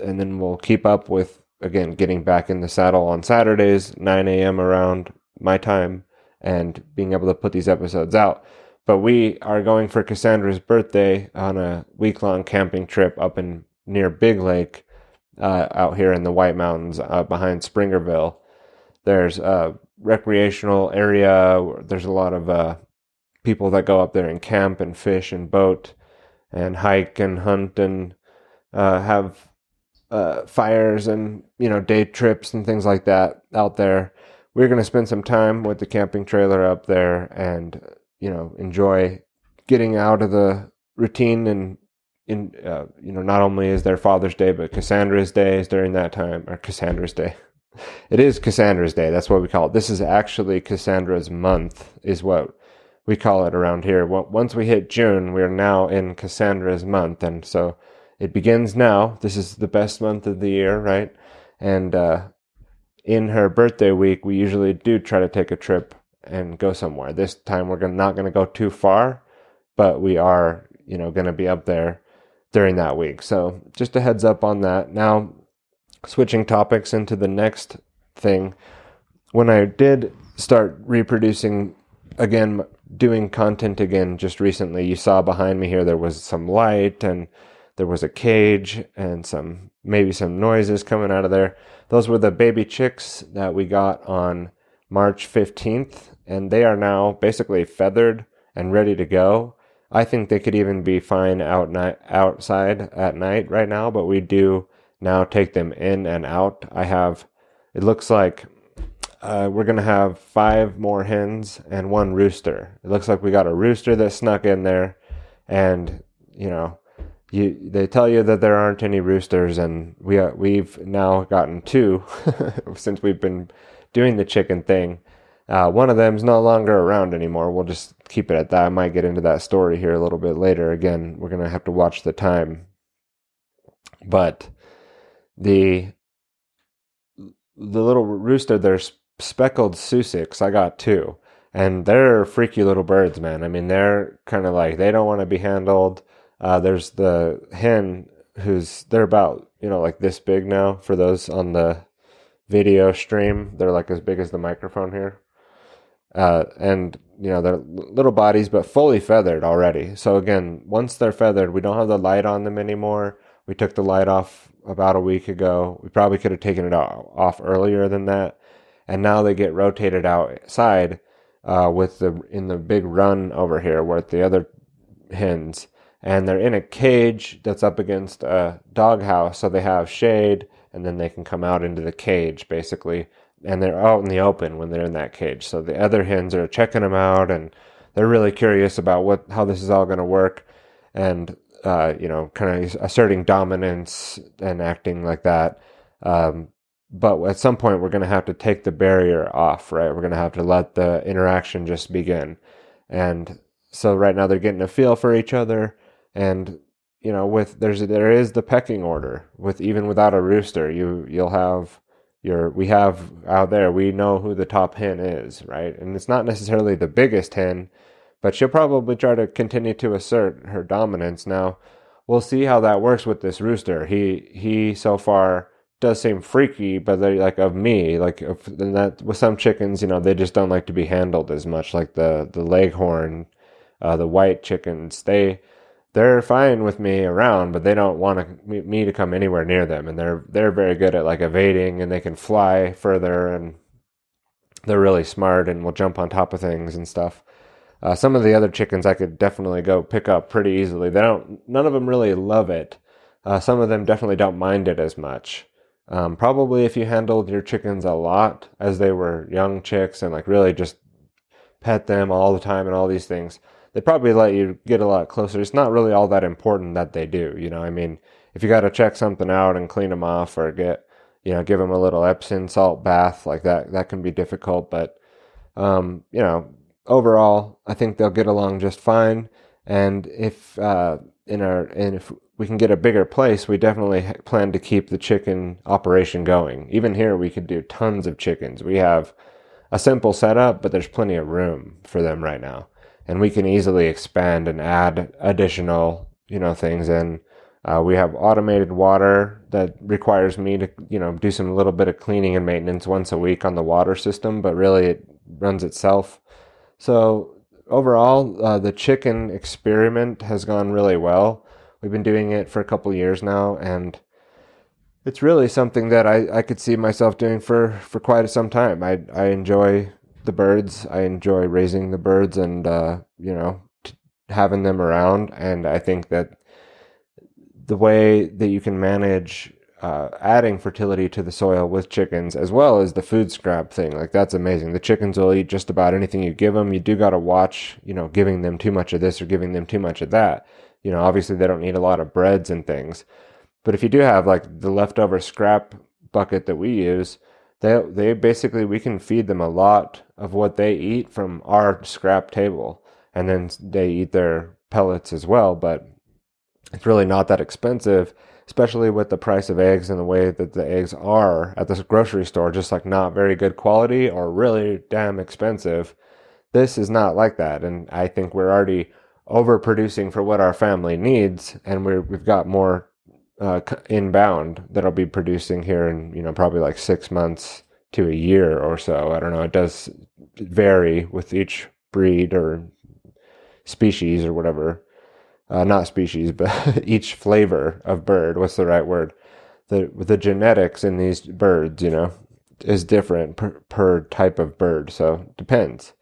and then we'll keep up with again getting back in the saddle on Saturdays, 9 a.m. around my time, and being able to put these episodes out. But we are going for Cassandra's birthday on a week long camping trip up in near Big Lake, uh, out here in the White Mountains uh, behind Springerville. There's a recreational area. There's a lot of uh, people that go up there and camp and fish and boat and hike and hunt and uh, have uh, fires and you know day trips and things like that out there. We're going to spend some time with the camping trailer up there and you know enjoy getting out of the routine and in uh, you know not only is there Father's Day but Cassandra's Day is during that time or Cassandra's Day. *laughs* It is Cassandra's Day. That's what we call it. This is actually Cassandra's month, is what we call it around here. Once we hit June, we are now in Cassandra's month, and so it begins now. This is the best month of the year, right? And uh, in her birthday week, we usually do try to take a trip and go somewhere. This time, we're gonna, not going to go too far, but we are, you know, going to be up there during that week. So just a heads up on that. Now, switching topics into the next thing. When I did start reproducing again, doing content again just recently, you saw behind me here there was some light and there was a cage and some maybe some noises coming out of there. Those were the baby chicks that we got on March 15th, and they are now basically feathered and ready to go. I think they could even be fine out night, outside at night right now, but we do now take them in and out. I have, it looks like uh, we're going to have five more hens and one rooster. It looks like we got a rooster that snuck in there, and you know, you they tell you that there aren't any roosters, and we uh, we've now gotten two *laughs* since we've been doing the chicken thing. Uh, one of them's no longer around anymore. We'll just keep it at that. I might get into that story here a little bit later. Again, we're gonna have to watch the time. But the the little rooster, there's speckled Sussex. I got two, and they're freaky little birds, man. I mean, they're kind of like they don't want to be handled. Uh, there's the hen who's they're about you know like this big now for those on the video stream. They're like as big as the microphone here. Uh, and you know they're little bodies but fully feathered already. So again once they're feathered we don't have the light on them anymore. We took the light off about a week ago. We probably could have taken it off earlier than that. And now they get rotated outside uh, with the in the big run over here with the other hens. And they're in a cage that's up against a doghouse so they have shade and then they can come out into the cage basically and they're out in the open when they're in that cage. So the other hens are checking them out, and they're really curious about what how this is all going to work, and uh, you know, kind of asserting dominance and acting like that. Um, but at some point, we're going to have to take the barrier off, right? We're going to have to let the interaction just begin, and so right now they're getting a feel for each other, and you know, with there's there is the pecking order with even without a rooster, you you'll have we have out there we know who the top hen is right? And it's not necessarily the biggest hen but she'll probably try to continue to assert her dominance. Now we'll see how that works with this rooster. He he so far does seem freaky but they like of me like if, that with some chickens you know they just don't like to be handled as much like the the leghorn uh, the white chickens. They they're fine with me around, but they don't want to, me to come anywhere near them. And they're they're very good at like evading, and they can fly further, and they're really smart and will jump on top of things and stuff. Uh, some of the other chickens I could definitely go pick up pretty easily. They don't. None of them really love it. Uh, some of them definitely don't mind it as much. Um, probably if you handled your chickens a lot as they were young chicks and like really just pet them all the time and all these things, they probably let you get a lot closer. It's not really all that important that they do. You know, I mean, if you got to check something out and clean them off or get, you know, give them a little Epsom salt bath like that, that can be difficult. But, um, you know, overall, I think they'll get along just fine. And if, uh, in our, and if we can get a bigger place, we definitely plan to keep the chicken operation going. Even here, we could do tons of chickens. We have a simple setup, but there's plenty of room for them right now. And we can easily expand and add additional, you know, things in. Uh, we have automated water that requires me to, you know, do some little bit of cleaning and maintenance once a week on the water system, but really it runs itself. So overall, uh, the chicken experiment has gone really well. We've been doing it for a couple years now, and it's really something that I, I could see myself doing for, for quite some time. I I enjoy the birds. I enjoy raising the birds, and uh, you know, t- having them around. And I think that the way that you can manage uh, adding fertility to the soil with chickens, as well as the food scrap thing, like that's amazing. The chickens will eat just about anything you give them. You do got to watch, you know, giving them too much of this or giving them too much of that. You know, obviously they don't eat a lot of breads and things, but if you do have like the leftover scrap bucket that we use, they they basically we can feed them a lot of what they eat from our scrap table, and then they eat their pellets as well. But it's really not that expensive, especially with the price of eggs and the way that the eggs are at this grocery store, just like not very good quality or really damn expensive. This is not like that, and I think we're already overproducing for what our family needs, and we're, we've got more uh, inbound that I'll be producing here in you know probably like six months to a year or so. I don't know. It does vary with each breed or species or whatever. Uh, not species, but *laughs* each flavor of bird. What's the right word? The the genetics in these birds, you know, is different per, per type of bird. So depends.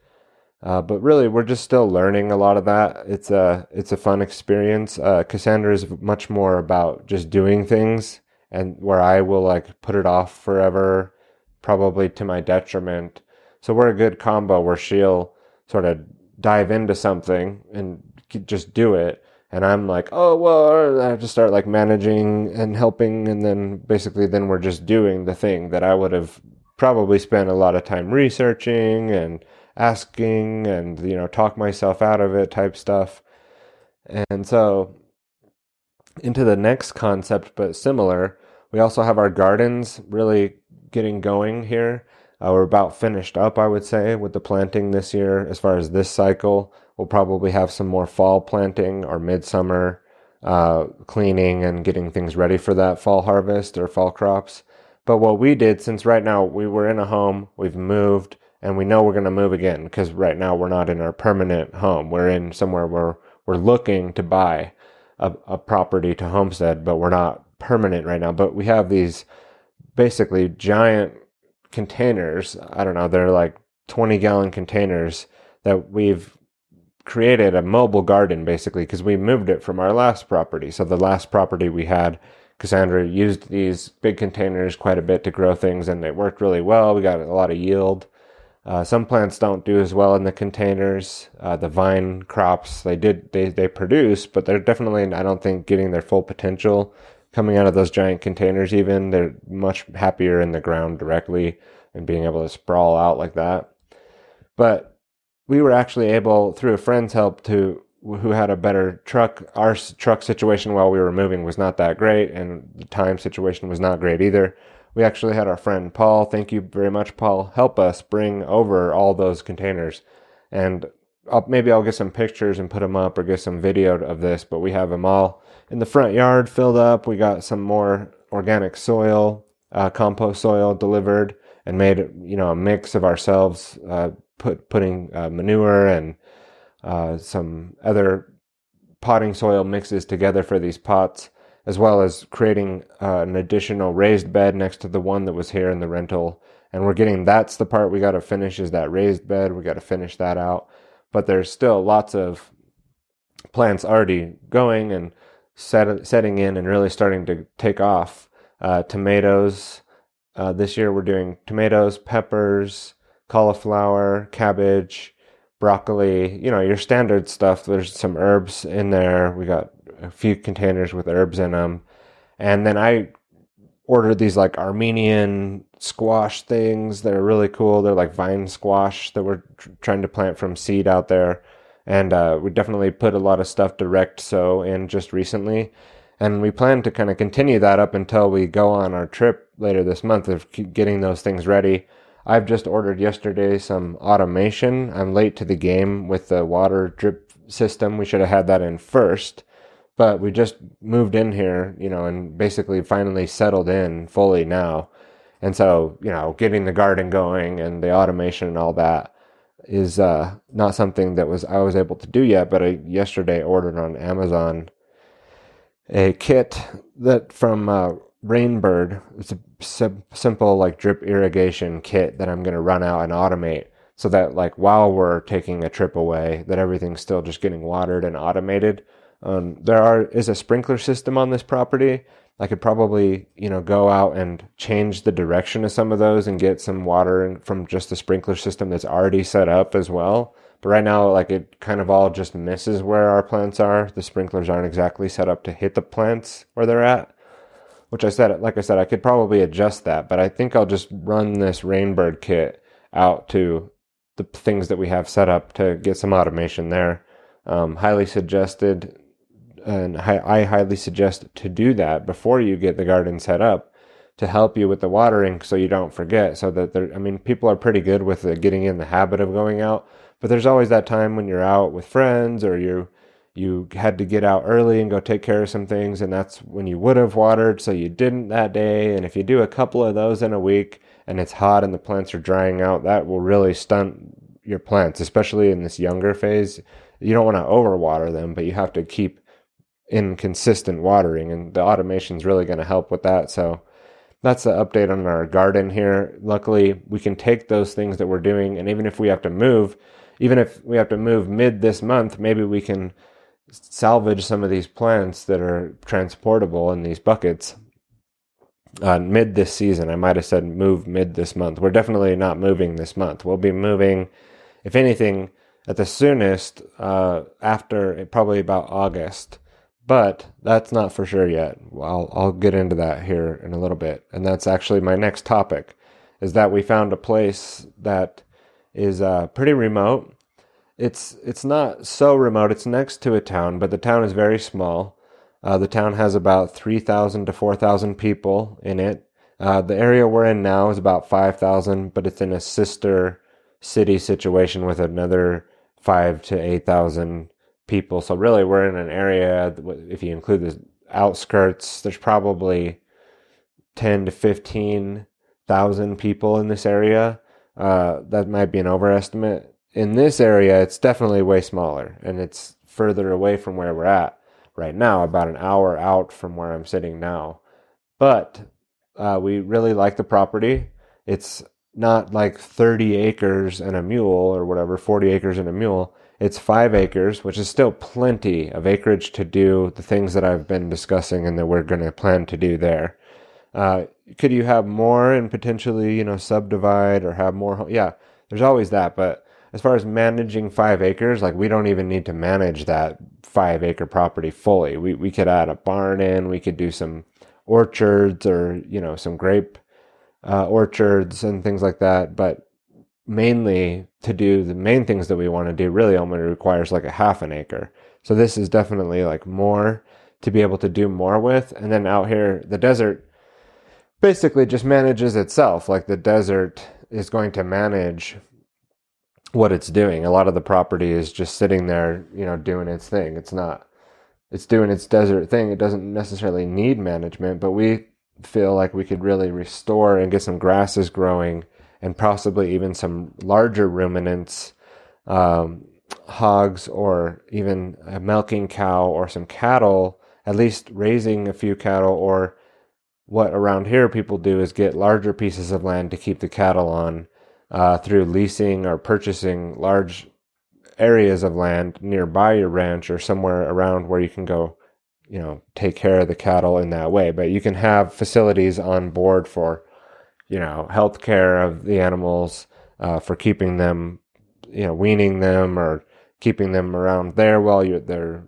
Uh, but really, we're just still learning a lot of that. It's a it's a fun experience. Uh, Cassandra is much more about just doing things, and where I will like put it off forever, probably to my detriment. So we're a good combo where she'll sort of dive into something and just do it, and I'm like, oh well, I have to start like managing and helping, and then basically then we're just doing the thing that I would have probably spent a lot of time researching and asking and you know talk myself out of it type stuff. And so into the next concept but similar we also have our gardens really getting going here. Uh, we're about finished up i would say with the planting this year. As far as this cycle we'll probably have some more fall planting or midsummer uh, cleaning and getting things ready for that fall harvest or fall crops. But what we did since right now we were in a home we've moved and we know we're going to move again because right now we're not in our permanent home. We're in somewhere where we're looking to buy a, a property to homestead, but we're not permanent right now. But we have these basically giant containers. I don't know, they're like 20 gallon containers that we've created a mobile garden basically because we moved it from our last property. So the last property we had, Cassandra used these big containers quite a bit to grow things and it worked really well. We got a lot of yield. Uh, some plants don't do as well in the containers. Uh, the vine crops they did they they produce, but they're definitely I don't think getting their full potential coming out of those giant containers. Even they're much happier in the ground directly and being able to sprawl out like that. But we were actually able through a friend's help to who had a better truck. Our truck situation while we were moving was not that great, and the time situation was not great either we actually had our friend Paul. Thank you very much, Paul. Help us bring over all those containers, and I'll, maybe I'll get some pictures and put them up, or get some video of this. But we have them all in the front yard filled up. We got some more organic soil, uh, compost soil delivered, and made you know a mix of ourselves, uh, put putting uh, manure and uh, some other potting soil mixes together for these pots as well as creating uh, an additional raised bed next to the one that was here in the rental. And we're getting that's the part we got to finish is that raised bed. We got to finish that out. But there's still lots of plants already going and set, setting in and really starting to take off. Uh, tomatoes. Uh, this year we're doing tomatoes, peppers, cauliflower, cabbage, broccoli. You know your standard stuff. There's some herbs in there. We got a few containers with herbs in them, and then I ordered these like Armenian squash things that are really cool. They're like vine squash that we're tr- trying to plant from seed out there. And uh, we definitely put a lot of stuff direct sow in just recently. And we plan to kind of continue that up until we go on our trip later this month of getting those things ready. I've just ordered yesterday some automation. I'm late to the game with the water drip system. We should have had that in first but we just moved in here, you know, and basically finally settled in fully now. And so, you know, getting the garden going and the automation and all that is uh, not something that was I was able to do yet. But I yesterday ordered on Amazon a kit that from uh, Rainbird. It's a sim- simple like drip irrigation kit that I'm going to run out and automate so that like while we're taking a trip away, that everything's still just getting watered and automated um, there are is a sprinkler system on this property. I could probably you know go out and change the direction of some of those and get some water from just the sprinkler system that's already set up as well. But right now, like it kind of all just misses where our plants are. The sprinklers aren't exactly set up to hit the plants where they're at. Which I said, like I said, I could probably adjust that, but I think I'll just run this Rainbird kit out to the things that we have set up to get some automation there. Um, highly suggested and I highly suggest to do that before you get the garden set up to help you with the watering so you don't forget. So that there I mean people are pretty good with getting in the habit of going out but there's always that time when you're out with friends or you you had to get out early and go take care of some things and that's when you would have watered so you didn't that day. And if you do a couple of those in a week and it's hot and the plants are drying out that will really stunt your plants especially in this younger phase. You don't want to overwater them but you have to keep inconsistent watering, and the automation is really going to help with that. So that's the update on our garden here. Luckily, we can take those things that we're doing, and even if we have to move, even if we have to move mid this month, maybe we can salvage some of these plants that are transportable in these buckets uh, mid this season. I might have said move mid this month. We're definitely not moving this month. We'll be moving, if anything, at the soonest uh, after probably about August but that's not for sure yet. I'll I'll get into that here in a little bit, and that's actually my next topic, is that we found a place that is uh, pretty remote. It's it's not so remote. It's next to a town, but the town is very small. Uh, the town has about three thousand to four thousand people in it. Uh, the area we're in now is about five thousand, but it's in a sister city situation with another five to eight thousand people. So really, we're in an area. If you include the outskirts, there's probably ten to fifteen thousand people in this area. Uh, that might be an overestimate. In this area, it's definitely way smaller, and it's further away from where we're at right now, about an hour out from where I'm sitting now. But uh, we really like the property. It's not like 30 acres and a mule or whatever, 40 acres and a mule. It's five acres, which is still plenty of acreage to do the things that I've been discussing and that we're going to plan to do there. Uh, could you have more and potentially, you know, subdivide or have more? Yeah, there's always that. But as far as managing five acres, like we don't even need to manage that five acre property fully. We we could add a barn in. We could do some orchards or you know some grape uh, orchards and things like that. But mainly to do the main things that we want to do really only requires like a half an acre. So this is definitely like more to be able to do more with. And then out here, the desert basically just manages itself. Like the desert is going to manage what it's doing. A lot of the property is just sitting there, you know, doing its thing. It's not, it's doing its desert thing. It doesn't necessarily need management, but we feel like we could really restore and get some grasses growing and possibly even some larger ruminants, um, hogs, or even a milking cow or some cattle, at least raising a few cattle, or what around here people do is get larger pieces of land to keep the cattle on uh, through leasing or purchasing large areas of land nearby your ranch or somewhere around where you can go you know take care of the cattle in that way. But you can have facilities on board for you know health care of the animals uh, for keeping them you know weaning them or keeping them around there while you're they're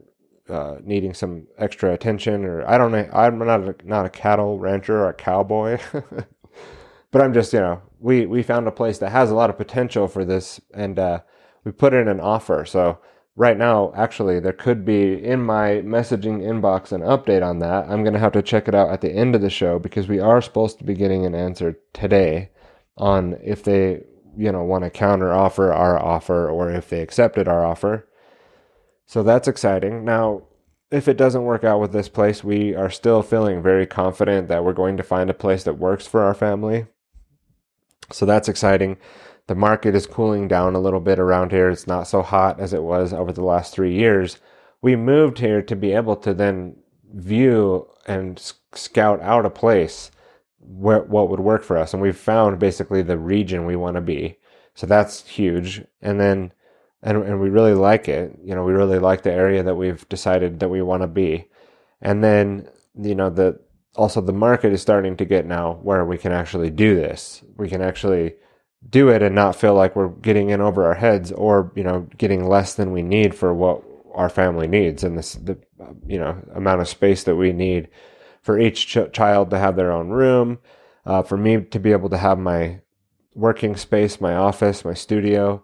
uh, needing some extra attention or I don't know I'm not a, not a cattle rancher or a cowboy *laughs* but I'm just you know we we found a place that has a lot of potential for this and uh, we put in an offer. So right now actually there could be in my messaging inbox an update on that I'm gonna have to check it out at the end of the show because we are supposed to be getting an answer today on if they you know want to counter offer our offer or if they accepted our offer so that's exciting. Now, if it doesn't work out with this place, we are still feeling very confident that we're going to find a place that works for our family. So that's exciting. The market is cooling down a little bit around here. It's not so hot as it was over the last three years. We moved here to be able to then view and scout out a place where what would work for us. And we've found basically the region we want to be. So that's huge. And then and and we really like it. You know, we really like the area that we've decided that we want to be. And then, you know, the also the market is starting to get now where we can actually do this. We can actually do it and not feel like we're getting in over our heads or, you know, getting less than we need for what our family needs and this the you know, amount of space that we need for each ch- child to have their own room, uh, for me to be able to have my working space, my office, my studio,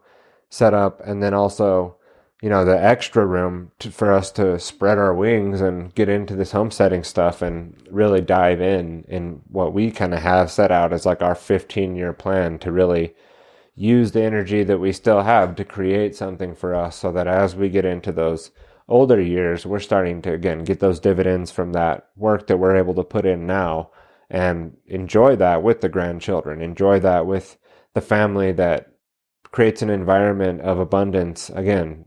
set up, and then also, you know, the extra room to, for us to spread our wings and get into this homesteading stuff and really dive in in what we kind of have set out as like our 15 year plan to really use the energy that we still have to create something for us so that as we get into those older years, we're starting to again get those dividends from that work that we're able to put in now and enjoy that with the grandchildren, enjoy that with the family that creates an environment of abundance. Again,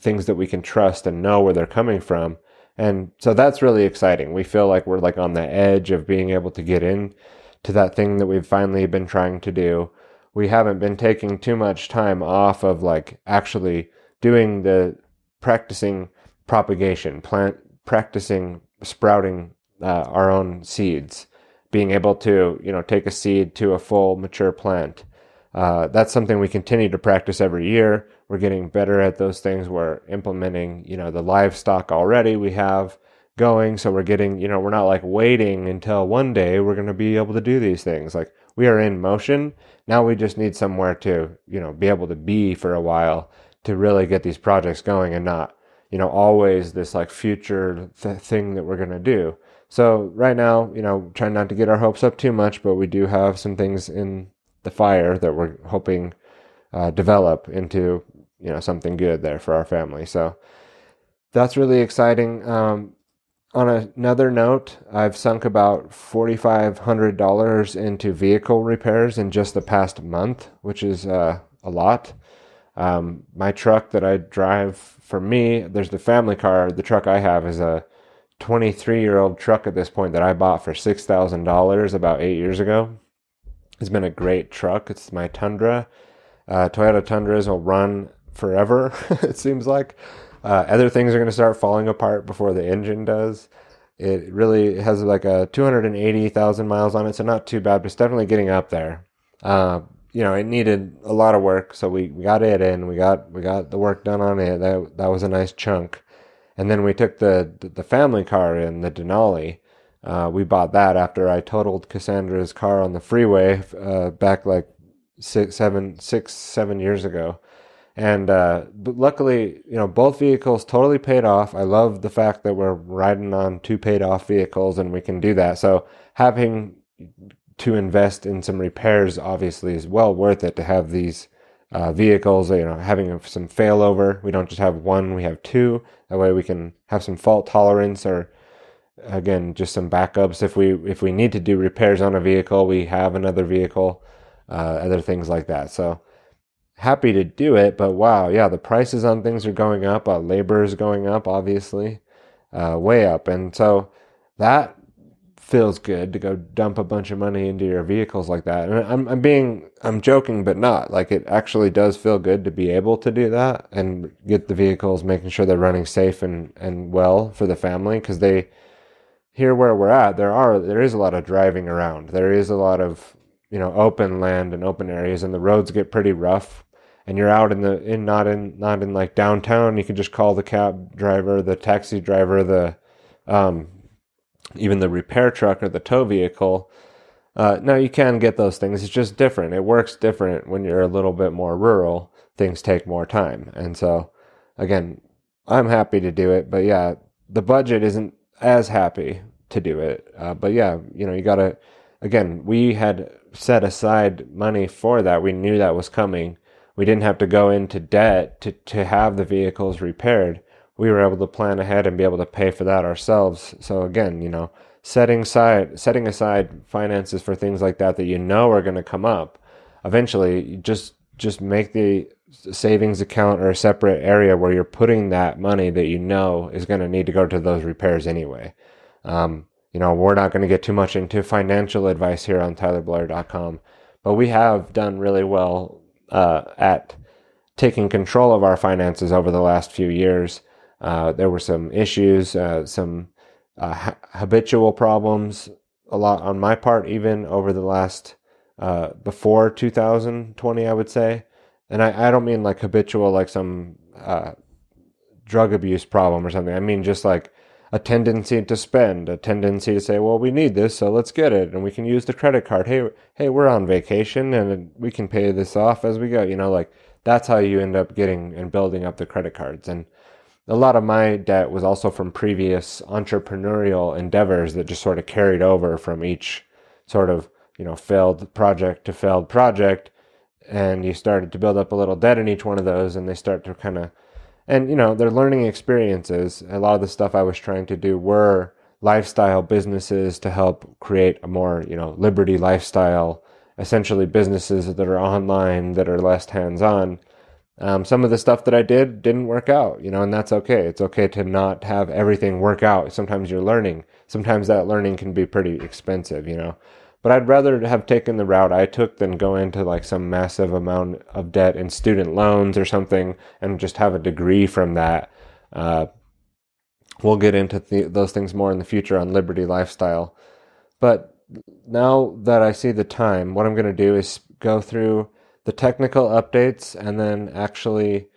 things that we can trust and know where they're coming from. And so that's really exciting. We feel like we're like on the edge of being able to get in to that thing that we've finally been trying to do. We haven't been taking too much time off of like actually doing the practicing propagation, plant practicing sprouting uh, our own seeds, being able to, you know, take a seed to a full mature plant uh, that's something we continue to practice every year. We're getting better at those things. We're implementing, you know, the livestock already we have going. So we're getting, you know, we're not like waiting until one day we're going to be able to do these things. Like we are in motion. Now we just need somewhere to, you know, be able to be for a while to really get these projects going and not, you know, always this like future th- thing that we're going to do. So right now, you know, trying not to get our hopes up too much, but we do have some things in the fire that we're hoping uh, develop into you know something good there for our family. So that's really exciting. Um, on another note, I've sunk about forty five hundred dollars into vehicle repairs in just the past month, which is uh, a lot. Um, my truck that I drive for me, there's the family car. The truck I have is a 23 year old truck at this point that I bought for $6,000 about eight years ago It's been a great truck. It's my Tundra. Uh, Toyota Tundras will run forever, *laughs* it seems like. Uh, other things are going to start falling apart before the engine does. It really has like a 280,000 miles on it, so not too bad, but it's definitely getting up there. Uh, you know, it needed a lot of work, so we, we got it in. We got we got the work done on it. That that was a nice chunk. And then we took the the family car in, the Denali, uh, we bought that after I totaled Cassandra's car on the freeway uh, back like six, seven, six, seven years ago. And uh, but luckily, you know, both vehicles totally paid off. I love the fact that we're riding on two paid off vehicles and we can do that. So having to invest in some repairs obviously is well worth it to have these uh, vehicles, you know, having some failover. We don't just have one, we have two. That way we can have some fault tolerance or again just some backups if we if we need to do repairs on a vehicle we have another vehicle uh, other things like that so happy to do it but wow yeah the prices on things are going up uh, labor is going up obviously uh, way up and so that feels good to go dump a bunch of money into your vehicles like that. And I'm I'm being I'm joking but not. Like it actually does feel good to be able to do that and get the vehicles making sure they're running safe and and well for the family because they here where we're at there are there is a lot of driving around. There is a lot of you know open land and open areas and the roads get pretty rough and you're out in the in not in not in like downtown you can just call the cab driver the taxi driver the um, even the repair truck or the tow vehicle. Uh, now you can get those things. It's just different. It works different when you're a little bit more rural. Things take more time, and so again, I'm happy to do it. But yeah, the budget isn't as happy to do it. Uh, but yeah, you know, you gotta. Again, we had set aside money for that. We knew that was coming. We didn't have to go into debt to to have the vehicles repaired we were able to plan ahead and be able to pay for that ourselves. So again, you know, setting aside setting aside finances for things like that that you know are going to come up. Eventually, just just make the savings account or a separate area where you're putting that money that you know is going to need to go to those repairs anyway. Um, you know, we're not going to get too much into financial advice here on TylerBloyer.com, but we have done really well uh, at taking control of our finances over the last few years uh, there were some issues, uh, some uh, ha- habitual problems, a lot on my part, even over the last uh, before 2020, I would say. And I, I don't mean like habitual, like some uh, drug abuse problem or something. I mean just like a tendency to spend, a tendency to say, well, we need this, so let's get it, and we can use the credit card. Hey, hey, we're on vacation, and we can pay this off as we go. You know, like that's how you end up getting and building up the credit cards. And a lot of my debt was also from previous entrepreneurial endeavors that just sort of carried over from each sort of you know failed project to failed project and you started to build up a little debt in each one of those and they start to kind of and you know they're learning experiences a lot of the stuff i was trying to do were lifestyle businesses to help create a more you know liberty lifestyle essentially businesses that are online that are less hands on um, some of the stuff that I did didn't work out, you know, and that's okay. It's okay to not have everything work out. Sometimes you're learning. Sometimes that learning can be pretty expensive, you know. But I'd rather have taken the route I took than go into like some massive amount of debt in student loans or something and just have a degree from that. Uh, we'll get into th- those things more in the future on Liberty Lifestyle. But now that I see the time, what I'm going to do is go through the technical updates and then actually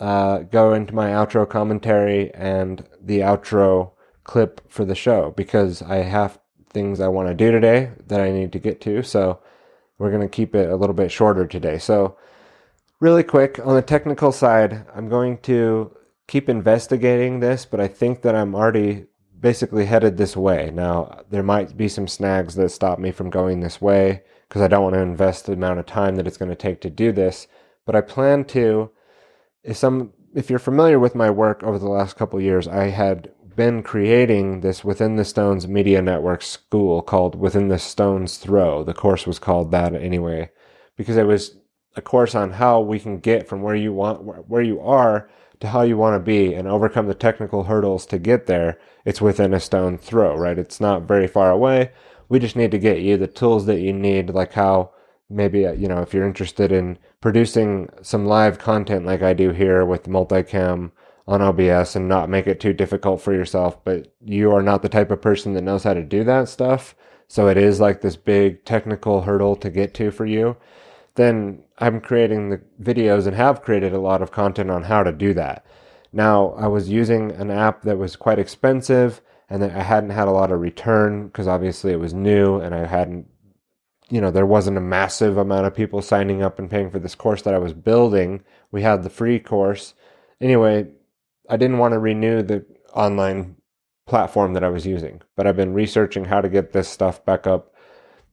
uh, go into my outro commentary and the outro clip for the show because I have things I want to do today that I need to get to. So we're going to keep it a little bit shorter today. So, really quick on the technical side, I'm going to keep investigating this, but I think that I'm already basically headed this way. Now, there might be some snags that stop me from going this way because I don't want to invest the amount of time that it's going to take to do this. But I plan to, if some, if you're familiar with my work over the last couple years, I had been creating this Within the Stones Media Network school called Within the Stones Throw. The course was called that anyway, because it was a course on how we can get from where you want, where you are to how you want to be and overcome the technical hurdles to get there. It's within a stone throw, right? It's not very far away we just need to get you the tools that you need, like how maybe, uh, you know, if you're interested in producing some live content like I do here with multicam on OBS and not make it too difficult for yourself, but you are not the type of person that knows how to do that stuff. So it is like this big technical hurdle to get to for you. Then I'm creating the videos and have created a lot of content on how to do that. Now, I was using an app that was quite expensive and then I hadn't had a lot of return because obviously it was new and I hadn't, you know, there wasn't a massive amount of people signing up and paying for this course that I was building. We had the free course. Anyway, I didn't want to renew the online platform that I was using, but I've been researching how to get this stuff back up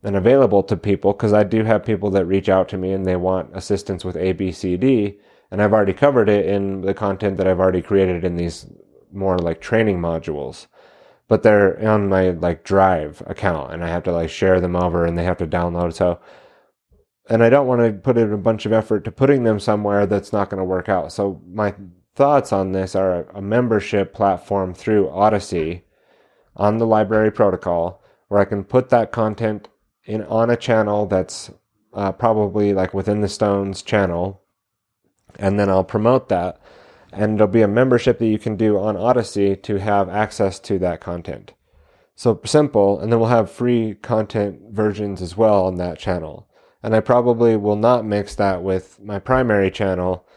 and available to people because I do have people that reach out to me and they want assistance with ABCD. And I've already covered it in the content that I've already created in these more like training modules but they're on my like drive account and I have to like share them over and they have to download. So, and I don't want to put in a bunch of effort to putting them somewhere that's not going to work out. So my thoughts on this are a membership platform through Odysee on the LBRY protocol where I can put that content in on a channel that's uh, probably like within the Stones channel, and then I'll promote that. And there'll be a membership that you can do on Odysee to have access to that content. So simple, and then we'll have free content versions as well on that channel. And I probably will not mix that with my primary channel,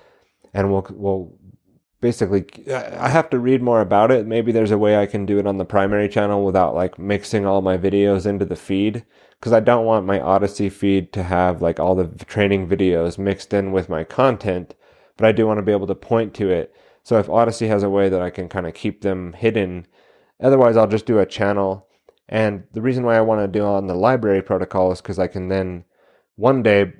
and we'll we'll basically I have to read more about it. Maybe there's a way I can do it on the primary channel without like mixing all my videos into the feed because I don't want my Odysee feed to have like all the training videos mixed in with my content, but I do want to be able to point to it. So if Odysee has a way that I can kind of keep them hidden, otherwise I'll just do a channel. And the reason why I want to do on the LBRY protocol is because I can then one day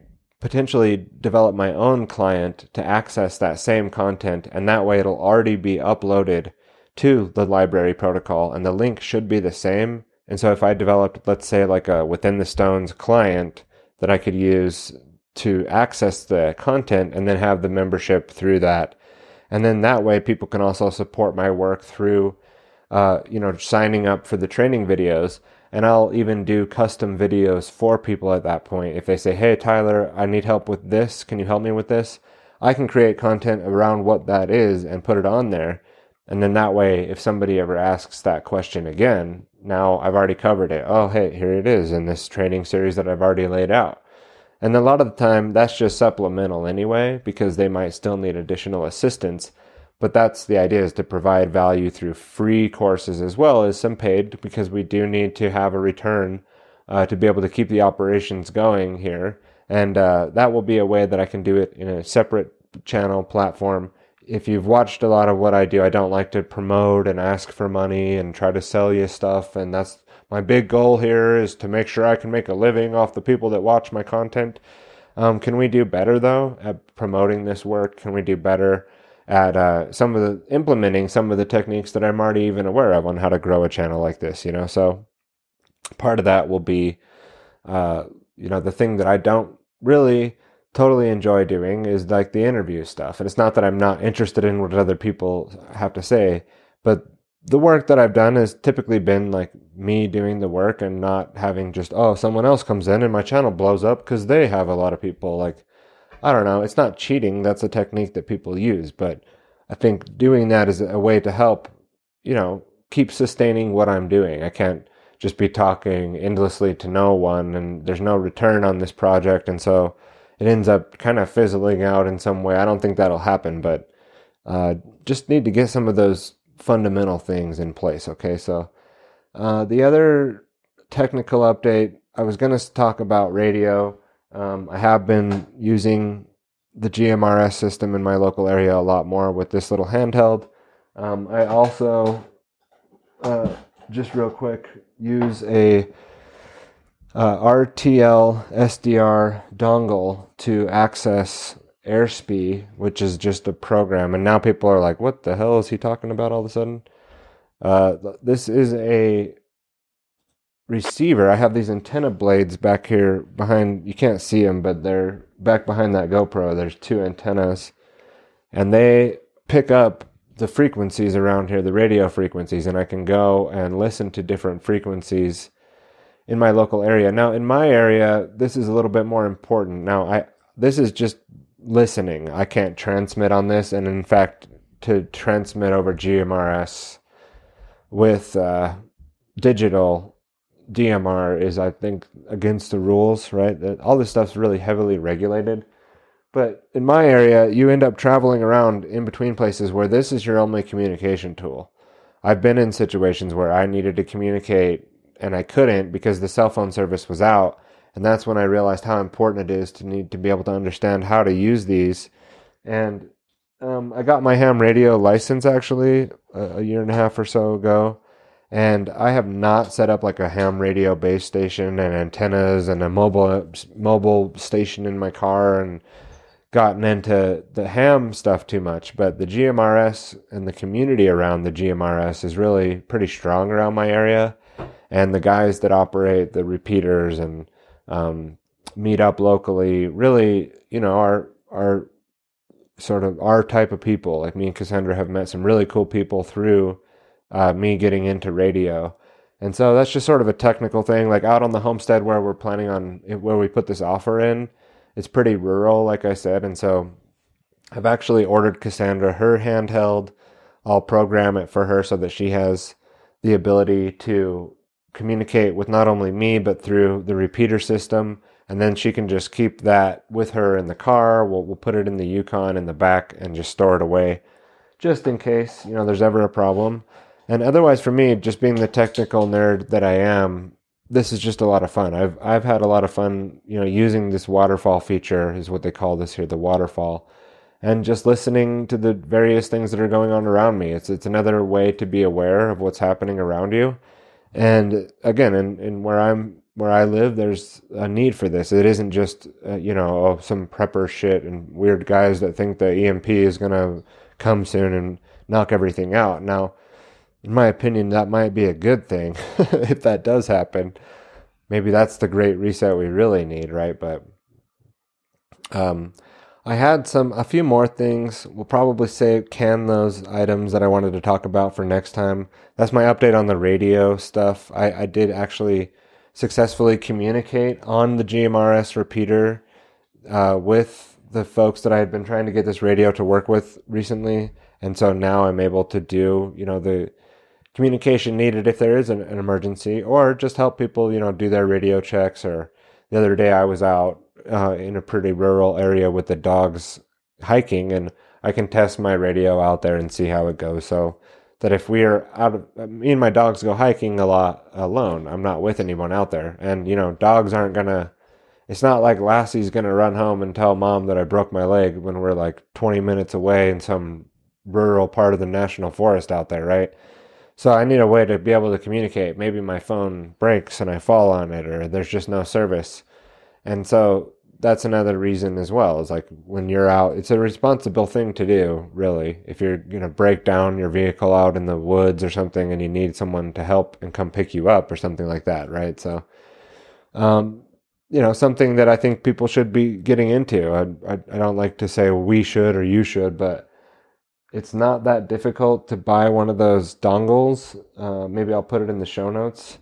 potentially develop my own client to access that same content, and that way it'll already be uploaded to the LBRY protocol, and the link should be the same and so if I developed, let's say, like a within the stones client that I could use to access the content and then have the membership through that. And then that way people can also support my work through, uh, you know, signing up for the training videos. And I'll even do custom videos for people at that point. If they say, Hey, Tyler, I need help with this. Can you help me with this? I can create content around what that is and put it on there. And then that way, if somebody ever asks that question again, now I've already covered it. Oh, hey, here it is in this training series that I've already laid out. And a lot of the time, that's just supplemental anyway, because they might still need additional assistance. But that's the idea is to provide value through free courses as well as some paid, because we do need to have a return uh, to be able to keep the operations going here. And uh, that will be a way that I can do it in a separate channel platform if you've watched a lot of what I do, I don't like to promote and ask for money and try to sell you stuff. And that's my big goal here is to make sure I can make a living off the people that watch my content. Um, can we do better though at promoting this work? Can we do better at uh, some of the implementing some of the techniques that I'm already even aware of on how to grow a channel like this? You know, so part of that will be, uh, you know, the thing that I don't really totally enjoy doing is like the interview stuff. And it's not that I'm not interested in what other people have to say, but the work that I've done has typically been like me doing the work and not having just, oh, someone else comes in and my channel blows up because they have a lot of people. Like, I don't know. It's not cheating. That's a technique that people use. But I think doing that is a way to help, you know, keep sustaining what I'm doing. I can't just be talking endlessly to no one and there's no return on this project. And so, it ends up kind of fizzling out in some way. I don't think that'll happen, but uh, just need to get some of those fundamental things in place. Okay, so uh, the other technical update, I was going to talk about radio. Um, I have been using the GMRS system in my local area a lot more with this little handheld. Um, I also, uh, just real quick, use a uh, RTL SDR dongle to access AirSpy, which is just a program. And now people are like, what the hell is he talking about all of a sudden? Uh, this is a receiver. I have these antenna blades back here behind. You can't see them, but they're back behind that GoPro. There's two antennas, and they pick up the frequencies around here, the radio frequencies, and I can go and listen to different frequencies in my local area. Now, in my area, this is a little bit more important. Now, I this is just listening. I can't transmit on this, and in fact, to transmit over GMRS with uh, digital DMR is, I think, against the rules. Right? All this stuff's really heavily regulated. But in my area, you end up traveling around in between places where this is your only communication tool. I've been in situations where I needed to communicate and I couldn't because the cell phone service was out. And that's when I realized how important it is to need to be able to understand how to use these. And um, I got my ham radio license actually a, a year and a half or so ago. And I have not set up like a ham radio base station and antennas and a mobile mobile station in my car and gotten into the ham stuff too much. But the GMRS and the community around the GMRS is really pretty strong around my area and the guys that operate the repeaters and um, meet up locally really, you know, are are sort of our type of people. Like me and Cassandra have met some really cool people through uh, me getting into radio, And so that's just sort of a technical thing. Like out on the homestead where we're planning on where we put this offer in, it's pretty rural, like I said. And so I've actually ordered Cassandra her handheld. I'll program it for her so that she has the ability to communicate with not only me, but through the repeater system. And then she can just keep that with her in the car. We'll, we'll put it in the Yukon in the back and just store it away just in case, you know, there's ever a problem. And otherwise, for me, just being the technical nerd that I am, this is just a lot of fun. I've I've had a lot of fun, you know, using this waterfall feature is what they call this here, the waterfall, and just listening to the various things that are going on around me. It's it's another way to be aware of what's happening around you. And again, in, in where I'm where I live, there's a need for this. It isn't just uh, you know oh, some prepper shit and weird guys that think the EMP is gonna come soon and knock everything out. Now in my opinion, that might be a good thing *laughs* if that does happen. Maybe that's the great reset we really need, right? But um, I had some a few more things. We'll probably say can those items that I wanted to talk about for next time. That's my update on the radio stuff. I, I did actually successfully communicate on the GMRS repeater uh, with the folks that I had been trying to get this radio to work with recently, and so now I'm able to do you know the communication needed if there is an, an, emergency, or just help people, you know, do their radio checks. Or the other day, I was out uh, in a pretty rural area with the dogs hiking, and I can test my radio out there and see how it goes. So that if we are out of me and my dogs go hiking a lot alone, I'm not with anyone out there, and you know, dogs aren't gonna. It's not like Lassie's gonna run home and tell mom that I broke my leg when we're like 20 minutes away in some rural part of the national forest out there, right? So I need a way to be able to communicate. Maybe my phone breaks and I fall on it, or there's just no service. And so that's another reason as well. Is like when you're out, it's a responsible thing to do, really. If you're going to break down your vehicle out in the woods or something and you need someone to help and come pick you up or something like that, right? So, um, you know, something that I think people should be getting into. I, I, I don't like to say we should or you should, but it's not that difficult to buy one of those dongles. Uh, maybe I'll put it in the show notes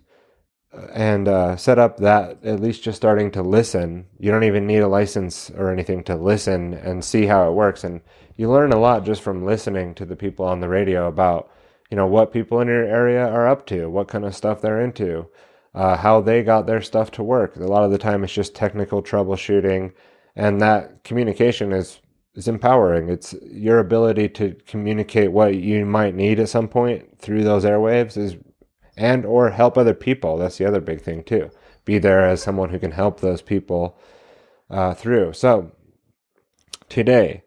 uh, and uh, set up that at least just starting to listen. You don't even need a license or anything to listen and see how it works. And you learn a lot just from listening to the people on the radio about, you know, what people in your area are up to, what kind of stuff they're into, uh, how they got their stuff to work. A lot of the time it's just technical troubleshooting. And that communication is is empowering. It's your ability to communicate what you might need at some point through those airwaves is and or help other people. That's the other big thing too. Be there as someone who can help those people uh, through. So today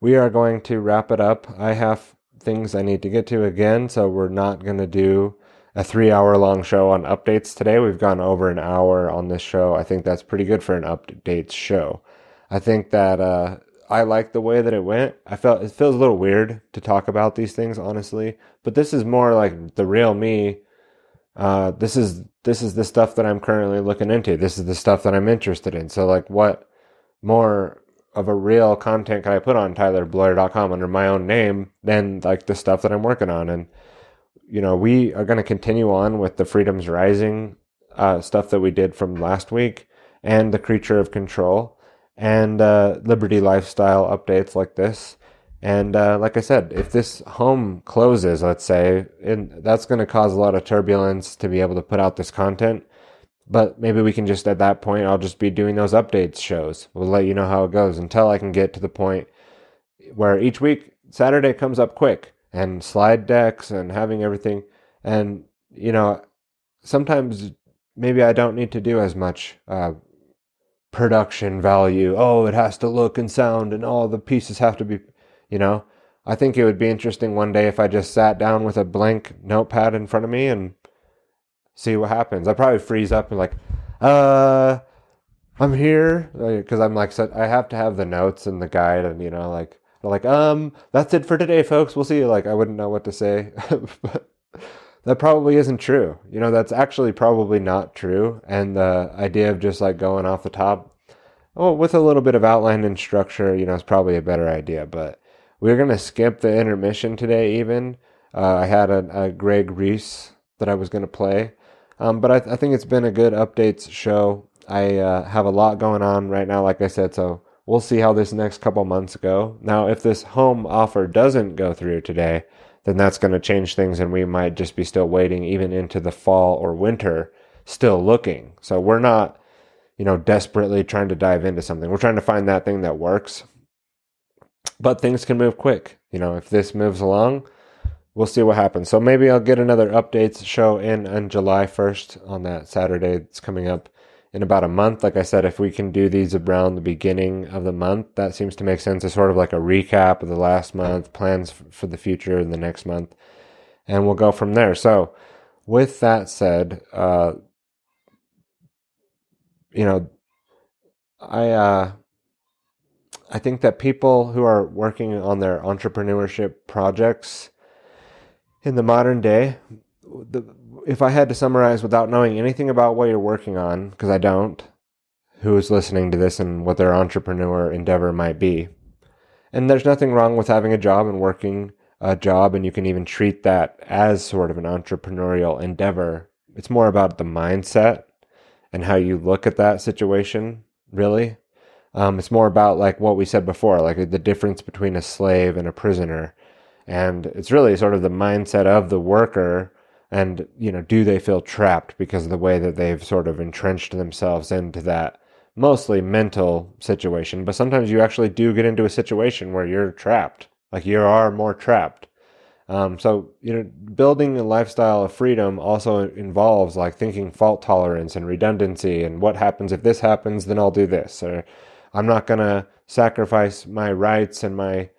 we are going to wrap it up. I have things I need to get to again, so we're not going to do a three hour long show on updates today. We've gone over an hour on this show. I think that's pretty good for an updates show. I think that uh, I like the way that it went. I felt it feels a little weird to talk about these things, honestly. But this is more like the real me. Uh, this is this is the stuff that I'm currently looking into. This is the stuff that I'm interested in. So like, what more of a real content can I put on TylerBloyer.com under my own name than like the stuff that I'm working on? And you know, we are going to continue on with the Freedoms Rising uh, stuff that we did from last week and the Creature of Control and uh, Liberty lifestyle updates like this. And uh, like I said, if this home closes, let's say, and that's going to cause a lot of turbulence to be able to put out this content. But maybe we can just at that point, I'll just be doing those updates shows. We'll let you know how it goes until I can get to the point where each week Saturday comes up quick and slide decks and having everything. And you know, sometimes maybe I don't need to do as much uh, production value. Oh, it has to look and sound and all the pieces have to be, you know. I think it would be interesting one day if I just sat down with a blank notepad in front of me and see what happens. I probably freeze up and like, uh, I'm here because I'm like, I have to have the notes and the guide and you know, like, like, um, that's it for today, folks. We'll see you. Like, I wouldn't know what to say, *laughs* but that probably isn't true. You know, that's actually probably not true. And the idea of just like going off the top, well, with a little bit of outline and structure, you know, is probably a better idea. But we're going to skip the intermission today, even. Uh, I had a, a, Greg Reese that I was going to play. Um, but I, I think it's been a good updates show. I uh, have a lot going on right now, like I said, so we'll see how this next couple months go. Now, if this home offer doesn't go through today, then that's going to change things, and we might just be still waiting even into the fall or winter, still looking. So we're not, you know, desperately trying to dive into something. We're trying to find that thing that works. But things can move quick. You know, if this moves along, we'll see what happens. So maybe I'll get another updates show in on July 1st on that Saturday. that's coming up in about a month. Like I said, if we can do these around the beginning of the month, that seems to make sense. It's sort of like a recap of the last month, plans for the future in the next month, and we'll go from there. So, with that said, uh, you know, I uh, I think that people who are working on their entrepreneurship projects in the modern day, the, if I had to summarize without knowing anything about what you're working on, because I don't, who is listening to this and what their entrepreneur endeavor might be. And there's nothing wrong with having a job and working a job, and you can even treat that as sort of an entrepreneurial endeavor. It's more about the mindset and how you look at that situation, really. Um, it's more about like what we said before, like the difference between a slave and a prisoner and it's really sort of the mindset of the worker and you know do they feel trapped because of the way that they've sort of entrenched themselves into that mostly mental situation? But sometimes you actually do get into a situation where you're trapped like you are more trapped. Um, so you know building a lifestyle of freedom also involves like thinking fault tolerance and redundancy and what happens if this happens then i'll do this or i'm not going to sacrifice my rights and my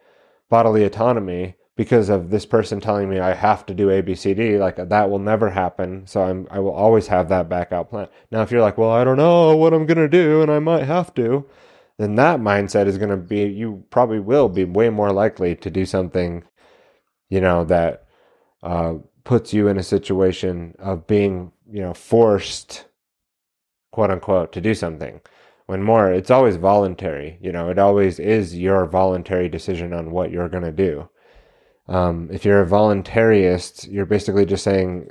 bodily autonomy because of this person telling me I have to do ABCD, like that will never happen. So I'm, I will always have that backup plan. Now, if you're like, well, I don't know what I'm going to do and I might have to, then that mindset is going to be, you probably will be way more likely to do something, you know, that uh, puts you in a situation of being, you know, forced, quote unquote, to do something. When more, it's always voluntary. You know, it always is your voluntary decision on what you're going to do um, if you're a voluntarist, you're basically just saying,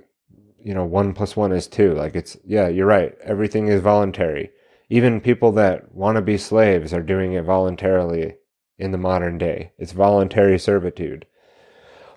you know, one plus one is two. Like it's, yeah, you're right. Everything is voluntary. Even people that want to be slaves are doing it voluntarily in the modern day. It's voluntary servitude.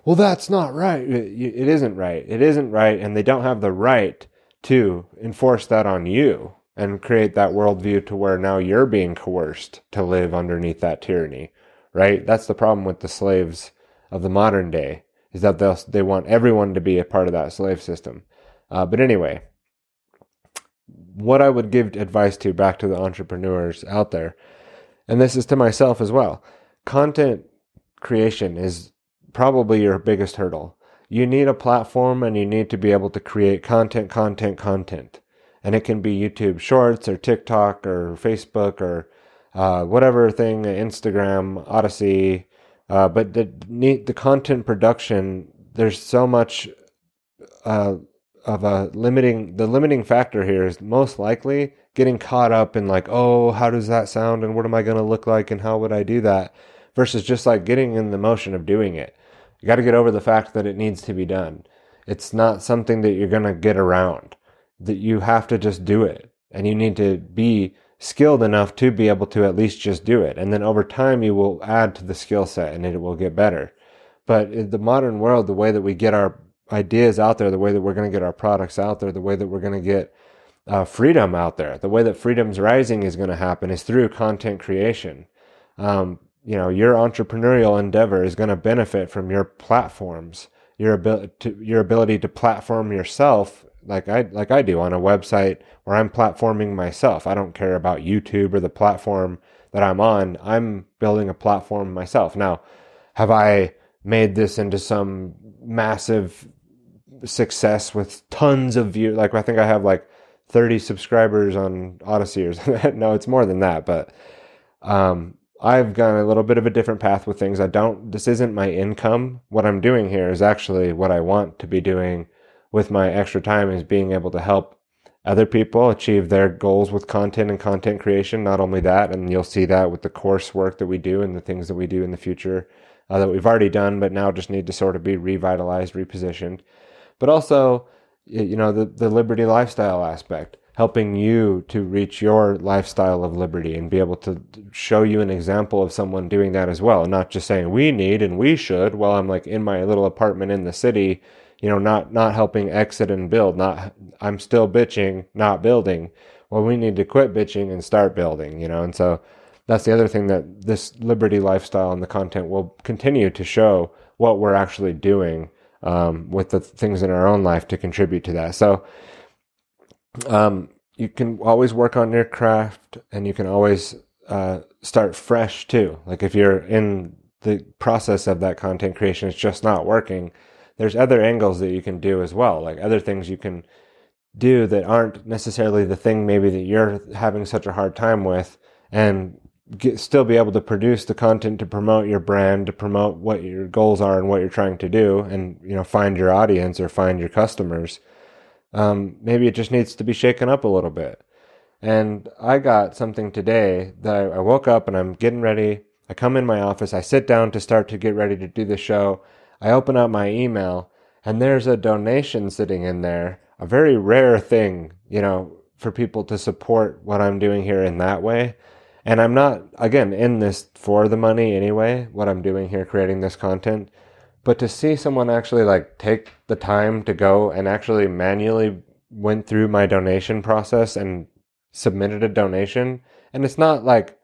Well, that's not right. It isn't right. It isn't right. And they don't have the right to enforce that on you and create that worldview to where now you're being coerced to live underneath that tyranny, right? That's the problem with the slaves of the modern day is that they they want everyone to be a part of that slave system. Uh, but anyway, what I would give advice to back to the entrepreneurs out there, and this is to myself as well, content creation is probably your biggest hurdle. You need a platform and you need to be able to create content, content, content. And it can be YouTube Shorts or TikTok or Facebook or uh, whatever thing, Instagram, Odysee, uh, but the the content production, there's so much uh, of a limiting. The limiting factor here is most likely getting caught up in like, oh, how does that sound, and what am I going to look like, and how would I do that, versus just like getting in the motion of doing it. You got to get over the fact that it needs to be done. It's not something that you're going to get around. That you have to just do it, and you need to be skilled enough to be able to at least just do it. And then over time, you will add to the skill set and it will get better. But in the modern world, the way that we get our ideas out there, the way that we're going to get our products out there, the way that we're going to get uh, freedom out there, the way that freedom's rising is going to happen is through content creation. Um, you know, your entrepreneurial endeavor is going to benefit from your platforms, your ability your ability to platform yourself like I like I do on a website where I'm platforming myself. I don't care about YouTube or the platform that I'm on. I'm building a platform myself. Now, have I made this into some massive success with tons of views? Like I think I have like 30 subscribers on Odysee or something. *laughs* no, it's more than that, but um I've gone a little bit of a different path with things. I don't this isn't my income. What I'm doing here is actually what I want to be doing with my extra time is being able to help other people achieve their goals with content and content creation. Not only that, and you'll see that with the coursework that we do and the things that we do in the future uh, that we've already done, but now just need to sort of be revitalized, repositioned. But also, you know, the, the liberty lifestyle aspect, helping you to reach your lifestyle of liberty and be able to show you an example of someone doing that as well. And not just saying we need and we should while I'm like in my little apartment in the city, you know, not, not helping exit and build, not, I'm still bitching, not building. Well, we need to quit bitching and start building, you know, and so that's the other thing that this liberty lifestyle and the content will continue to show what we're actually doing um, with the things in our own life to contribute to that. So, um, you can always work on your craft and you can always uh, start fresh too. Like if you're in the process of that content creation, it's just not working. There's other angles that you can do as well, like other things you can do that aren't necessarily the thing maybe that you're having such a hard time with and get, still be able to produce the content to promote your brand, to promote what your goals are and what you're trying to do and, you know, find your audience or find your customers. Um, maybe it just needs to be shaken up a little bit. And I got something today that I, I woke up and I'm getting ready. I come in my office. I sit down to start to get ready to do the show. I open up my email and there's a donation sitting in there, a very rare thing, you know, for people to support what I'm doing here in that way. And I'm not, again, in this for the money anyway, what I'm doing here, creating this content. But to see someone actually like take the time to go and actually manually went through my donation process and submitted a donation, and it's not like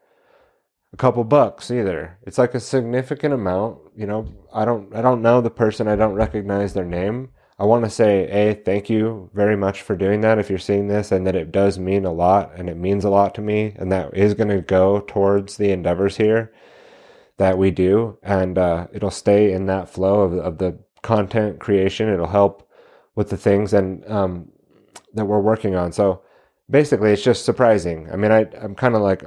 a couple bucks either. It's like a significant amount. You know, I don't I don't know the person. I don't recognize their name. I want to say, a thank you very much for doing that. If you're seeing this, and that it does mean a lot, and it means a lot to me, and that is going to go towards the endeavors here that we do, and uh, it'll stay in that flow of of the content creation. It'll help with the things and um, that we're working on. So basically, it's just surprising. I mean, I I'm kind of like,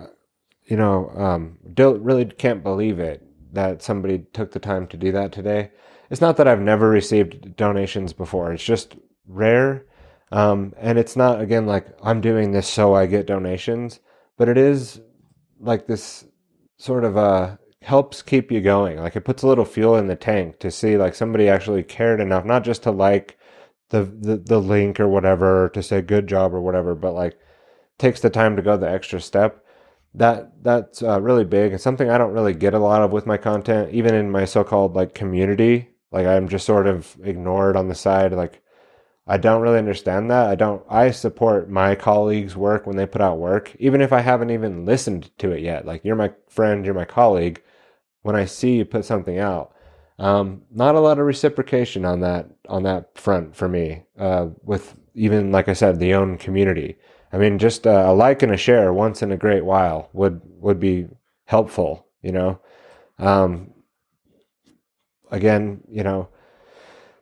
you know, um, don't really can't believe it that somebody took the time to do that today. It's not that I've never received donations before. It's just rare. Um, and it's not again like I'm doing this so I get donations, but it is like this sort of uh helps keep you going. Like it puts a little fuel in the tank to see like somebody actually cared enough, not just to like the the, the link or whatever, to say good job or whatever, but like takes the time to go the extra step. That that's uh, really big. It's something I don't really get a lot of with my content, even in my so-called like community. Like I'm just sort of ignored on the side. Like I don't really understand that. I don't. I support my colleagues' work when they put out work, even if I haven't even listened to it yet. Like you're my friend, you're my colleague. When I see you put something out, um, not a lot of reciprocation on that on that front for me. Uh, with even like I said, the own community. I mean, just a like and a share once in a great while would would be helpful. You know, um, again, you know,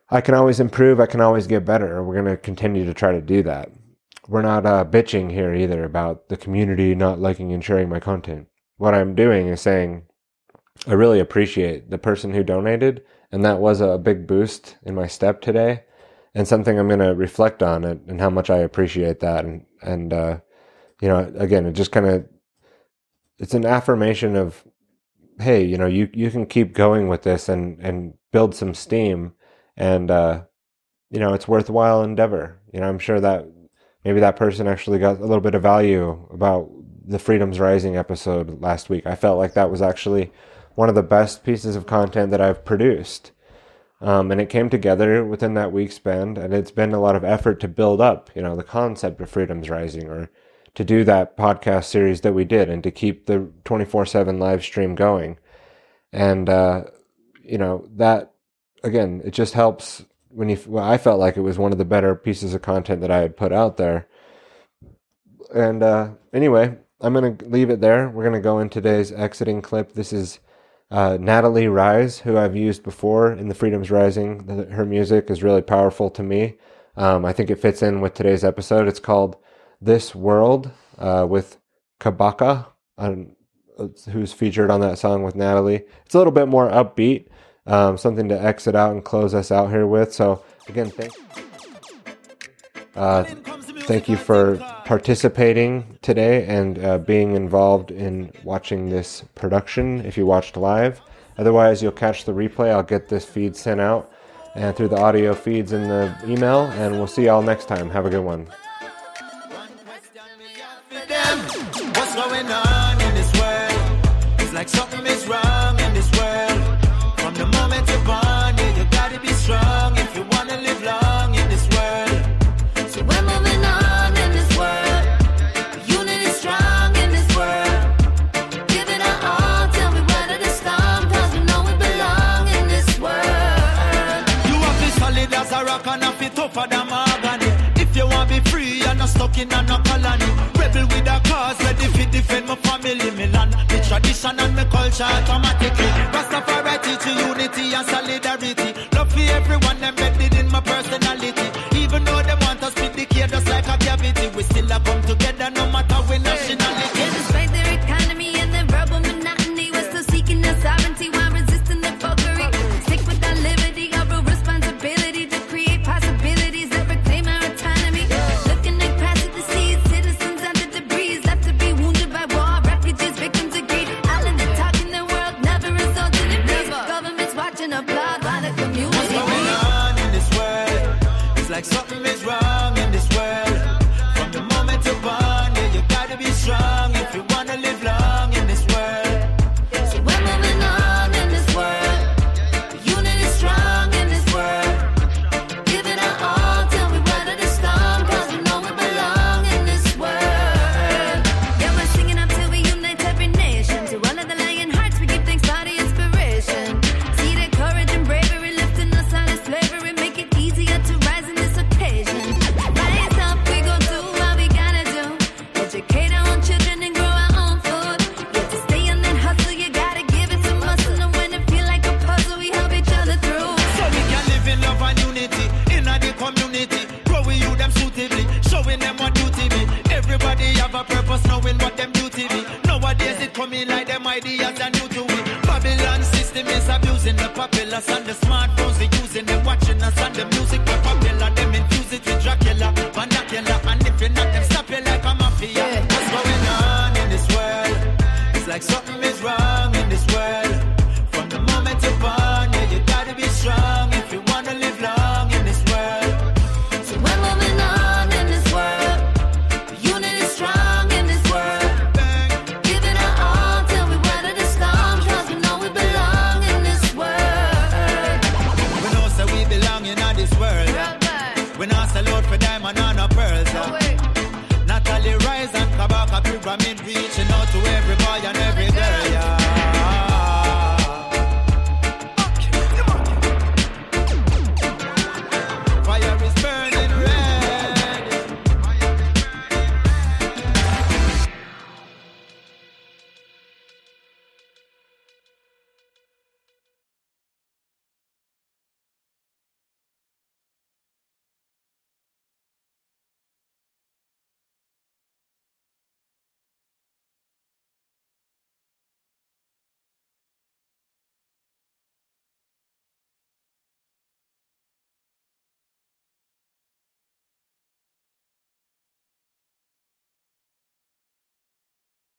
I can always improve. I can always get better. We're going to continue to try to do that. We're not uh, bitching here either about the community not liking and sharing my content. What I'm doing is saying, I really appreciate the person who donated, and that was a big boost in my step today, and something I'm going to reflect on it and how much I appreciate that. And and uh, you know, again, it just kind of it's an affirmation of, hey, you know, you you can keep going with this and and build some steam and uh, you know it's worthwhile endeavor. You know, I'm sure that maybe that person actually got a little bit of value about the Freedoms Rising episode last week. I felt like that was actually one of the best pieces of content that I've produced. Um, and it came together within that week span, and it's been a lot of effort to build up, you know, the concept of Freedoms Rising, or to do that podcast series that we did, and to keep the twenty four seven live stream going, and uh, you know that again, it just helps when you. Well, I felt like it was one of the better pieces of content that I had put out there. And uh, anyway, I'm going to leave it there. We're going to go in today's exiting clip. This is uh, Natalie Rize, who I've used before in the Freedoms Rising. Her music is really powerful to me. Um, I think it fits in with today's episode. It's called This World uh, with Kabaka, um, who's featured on that song with Natalie. It's a little bit more upbeat um, something to exit out and close us out here with. So again, thank, uh, thank you for participating today and uh, being involved in watching this production if you watched live. Otherwise, you'll catch the replay. I'll get this feed sent out and through the audio feeds in the email, and we'll see y'all next time. Have a good one. skin and no colony. Rebel with a cause, ready to defend my family, Milan. land, me tradition and my culture automatically. Rastafari teach you unity and solidarity.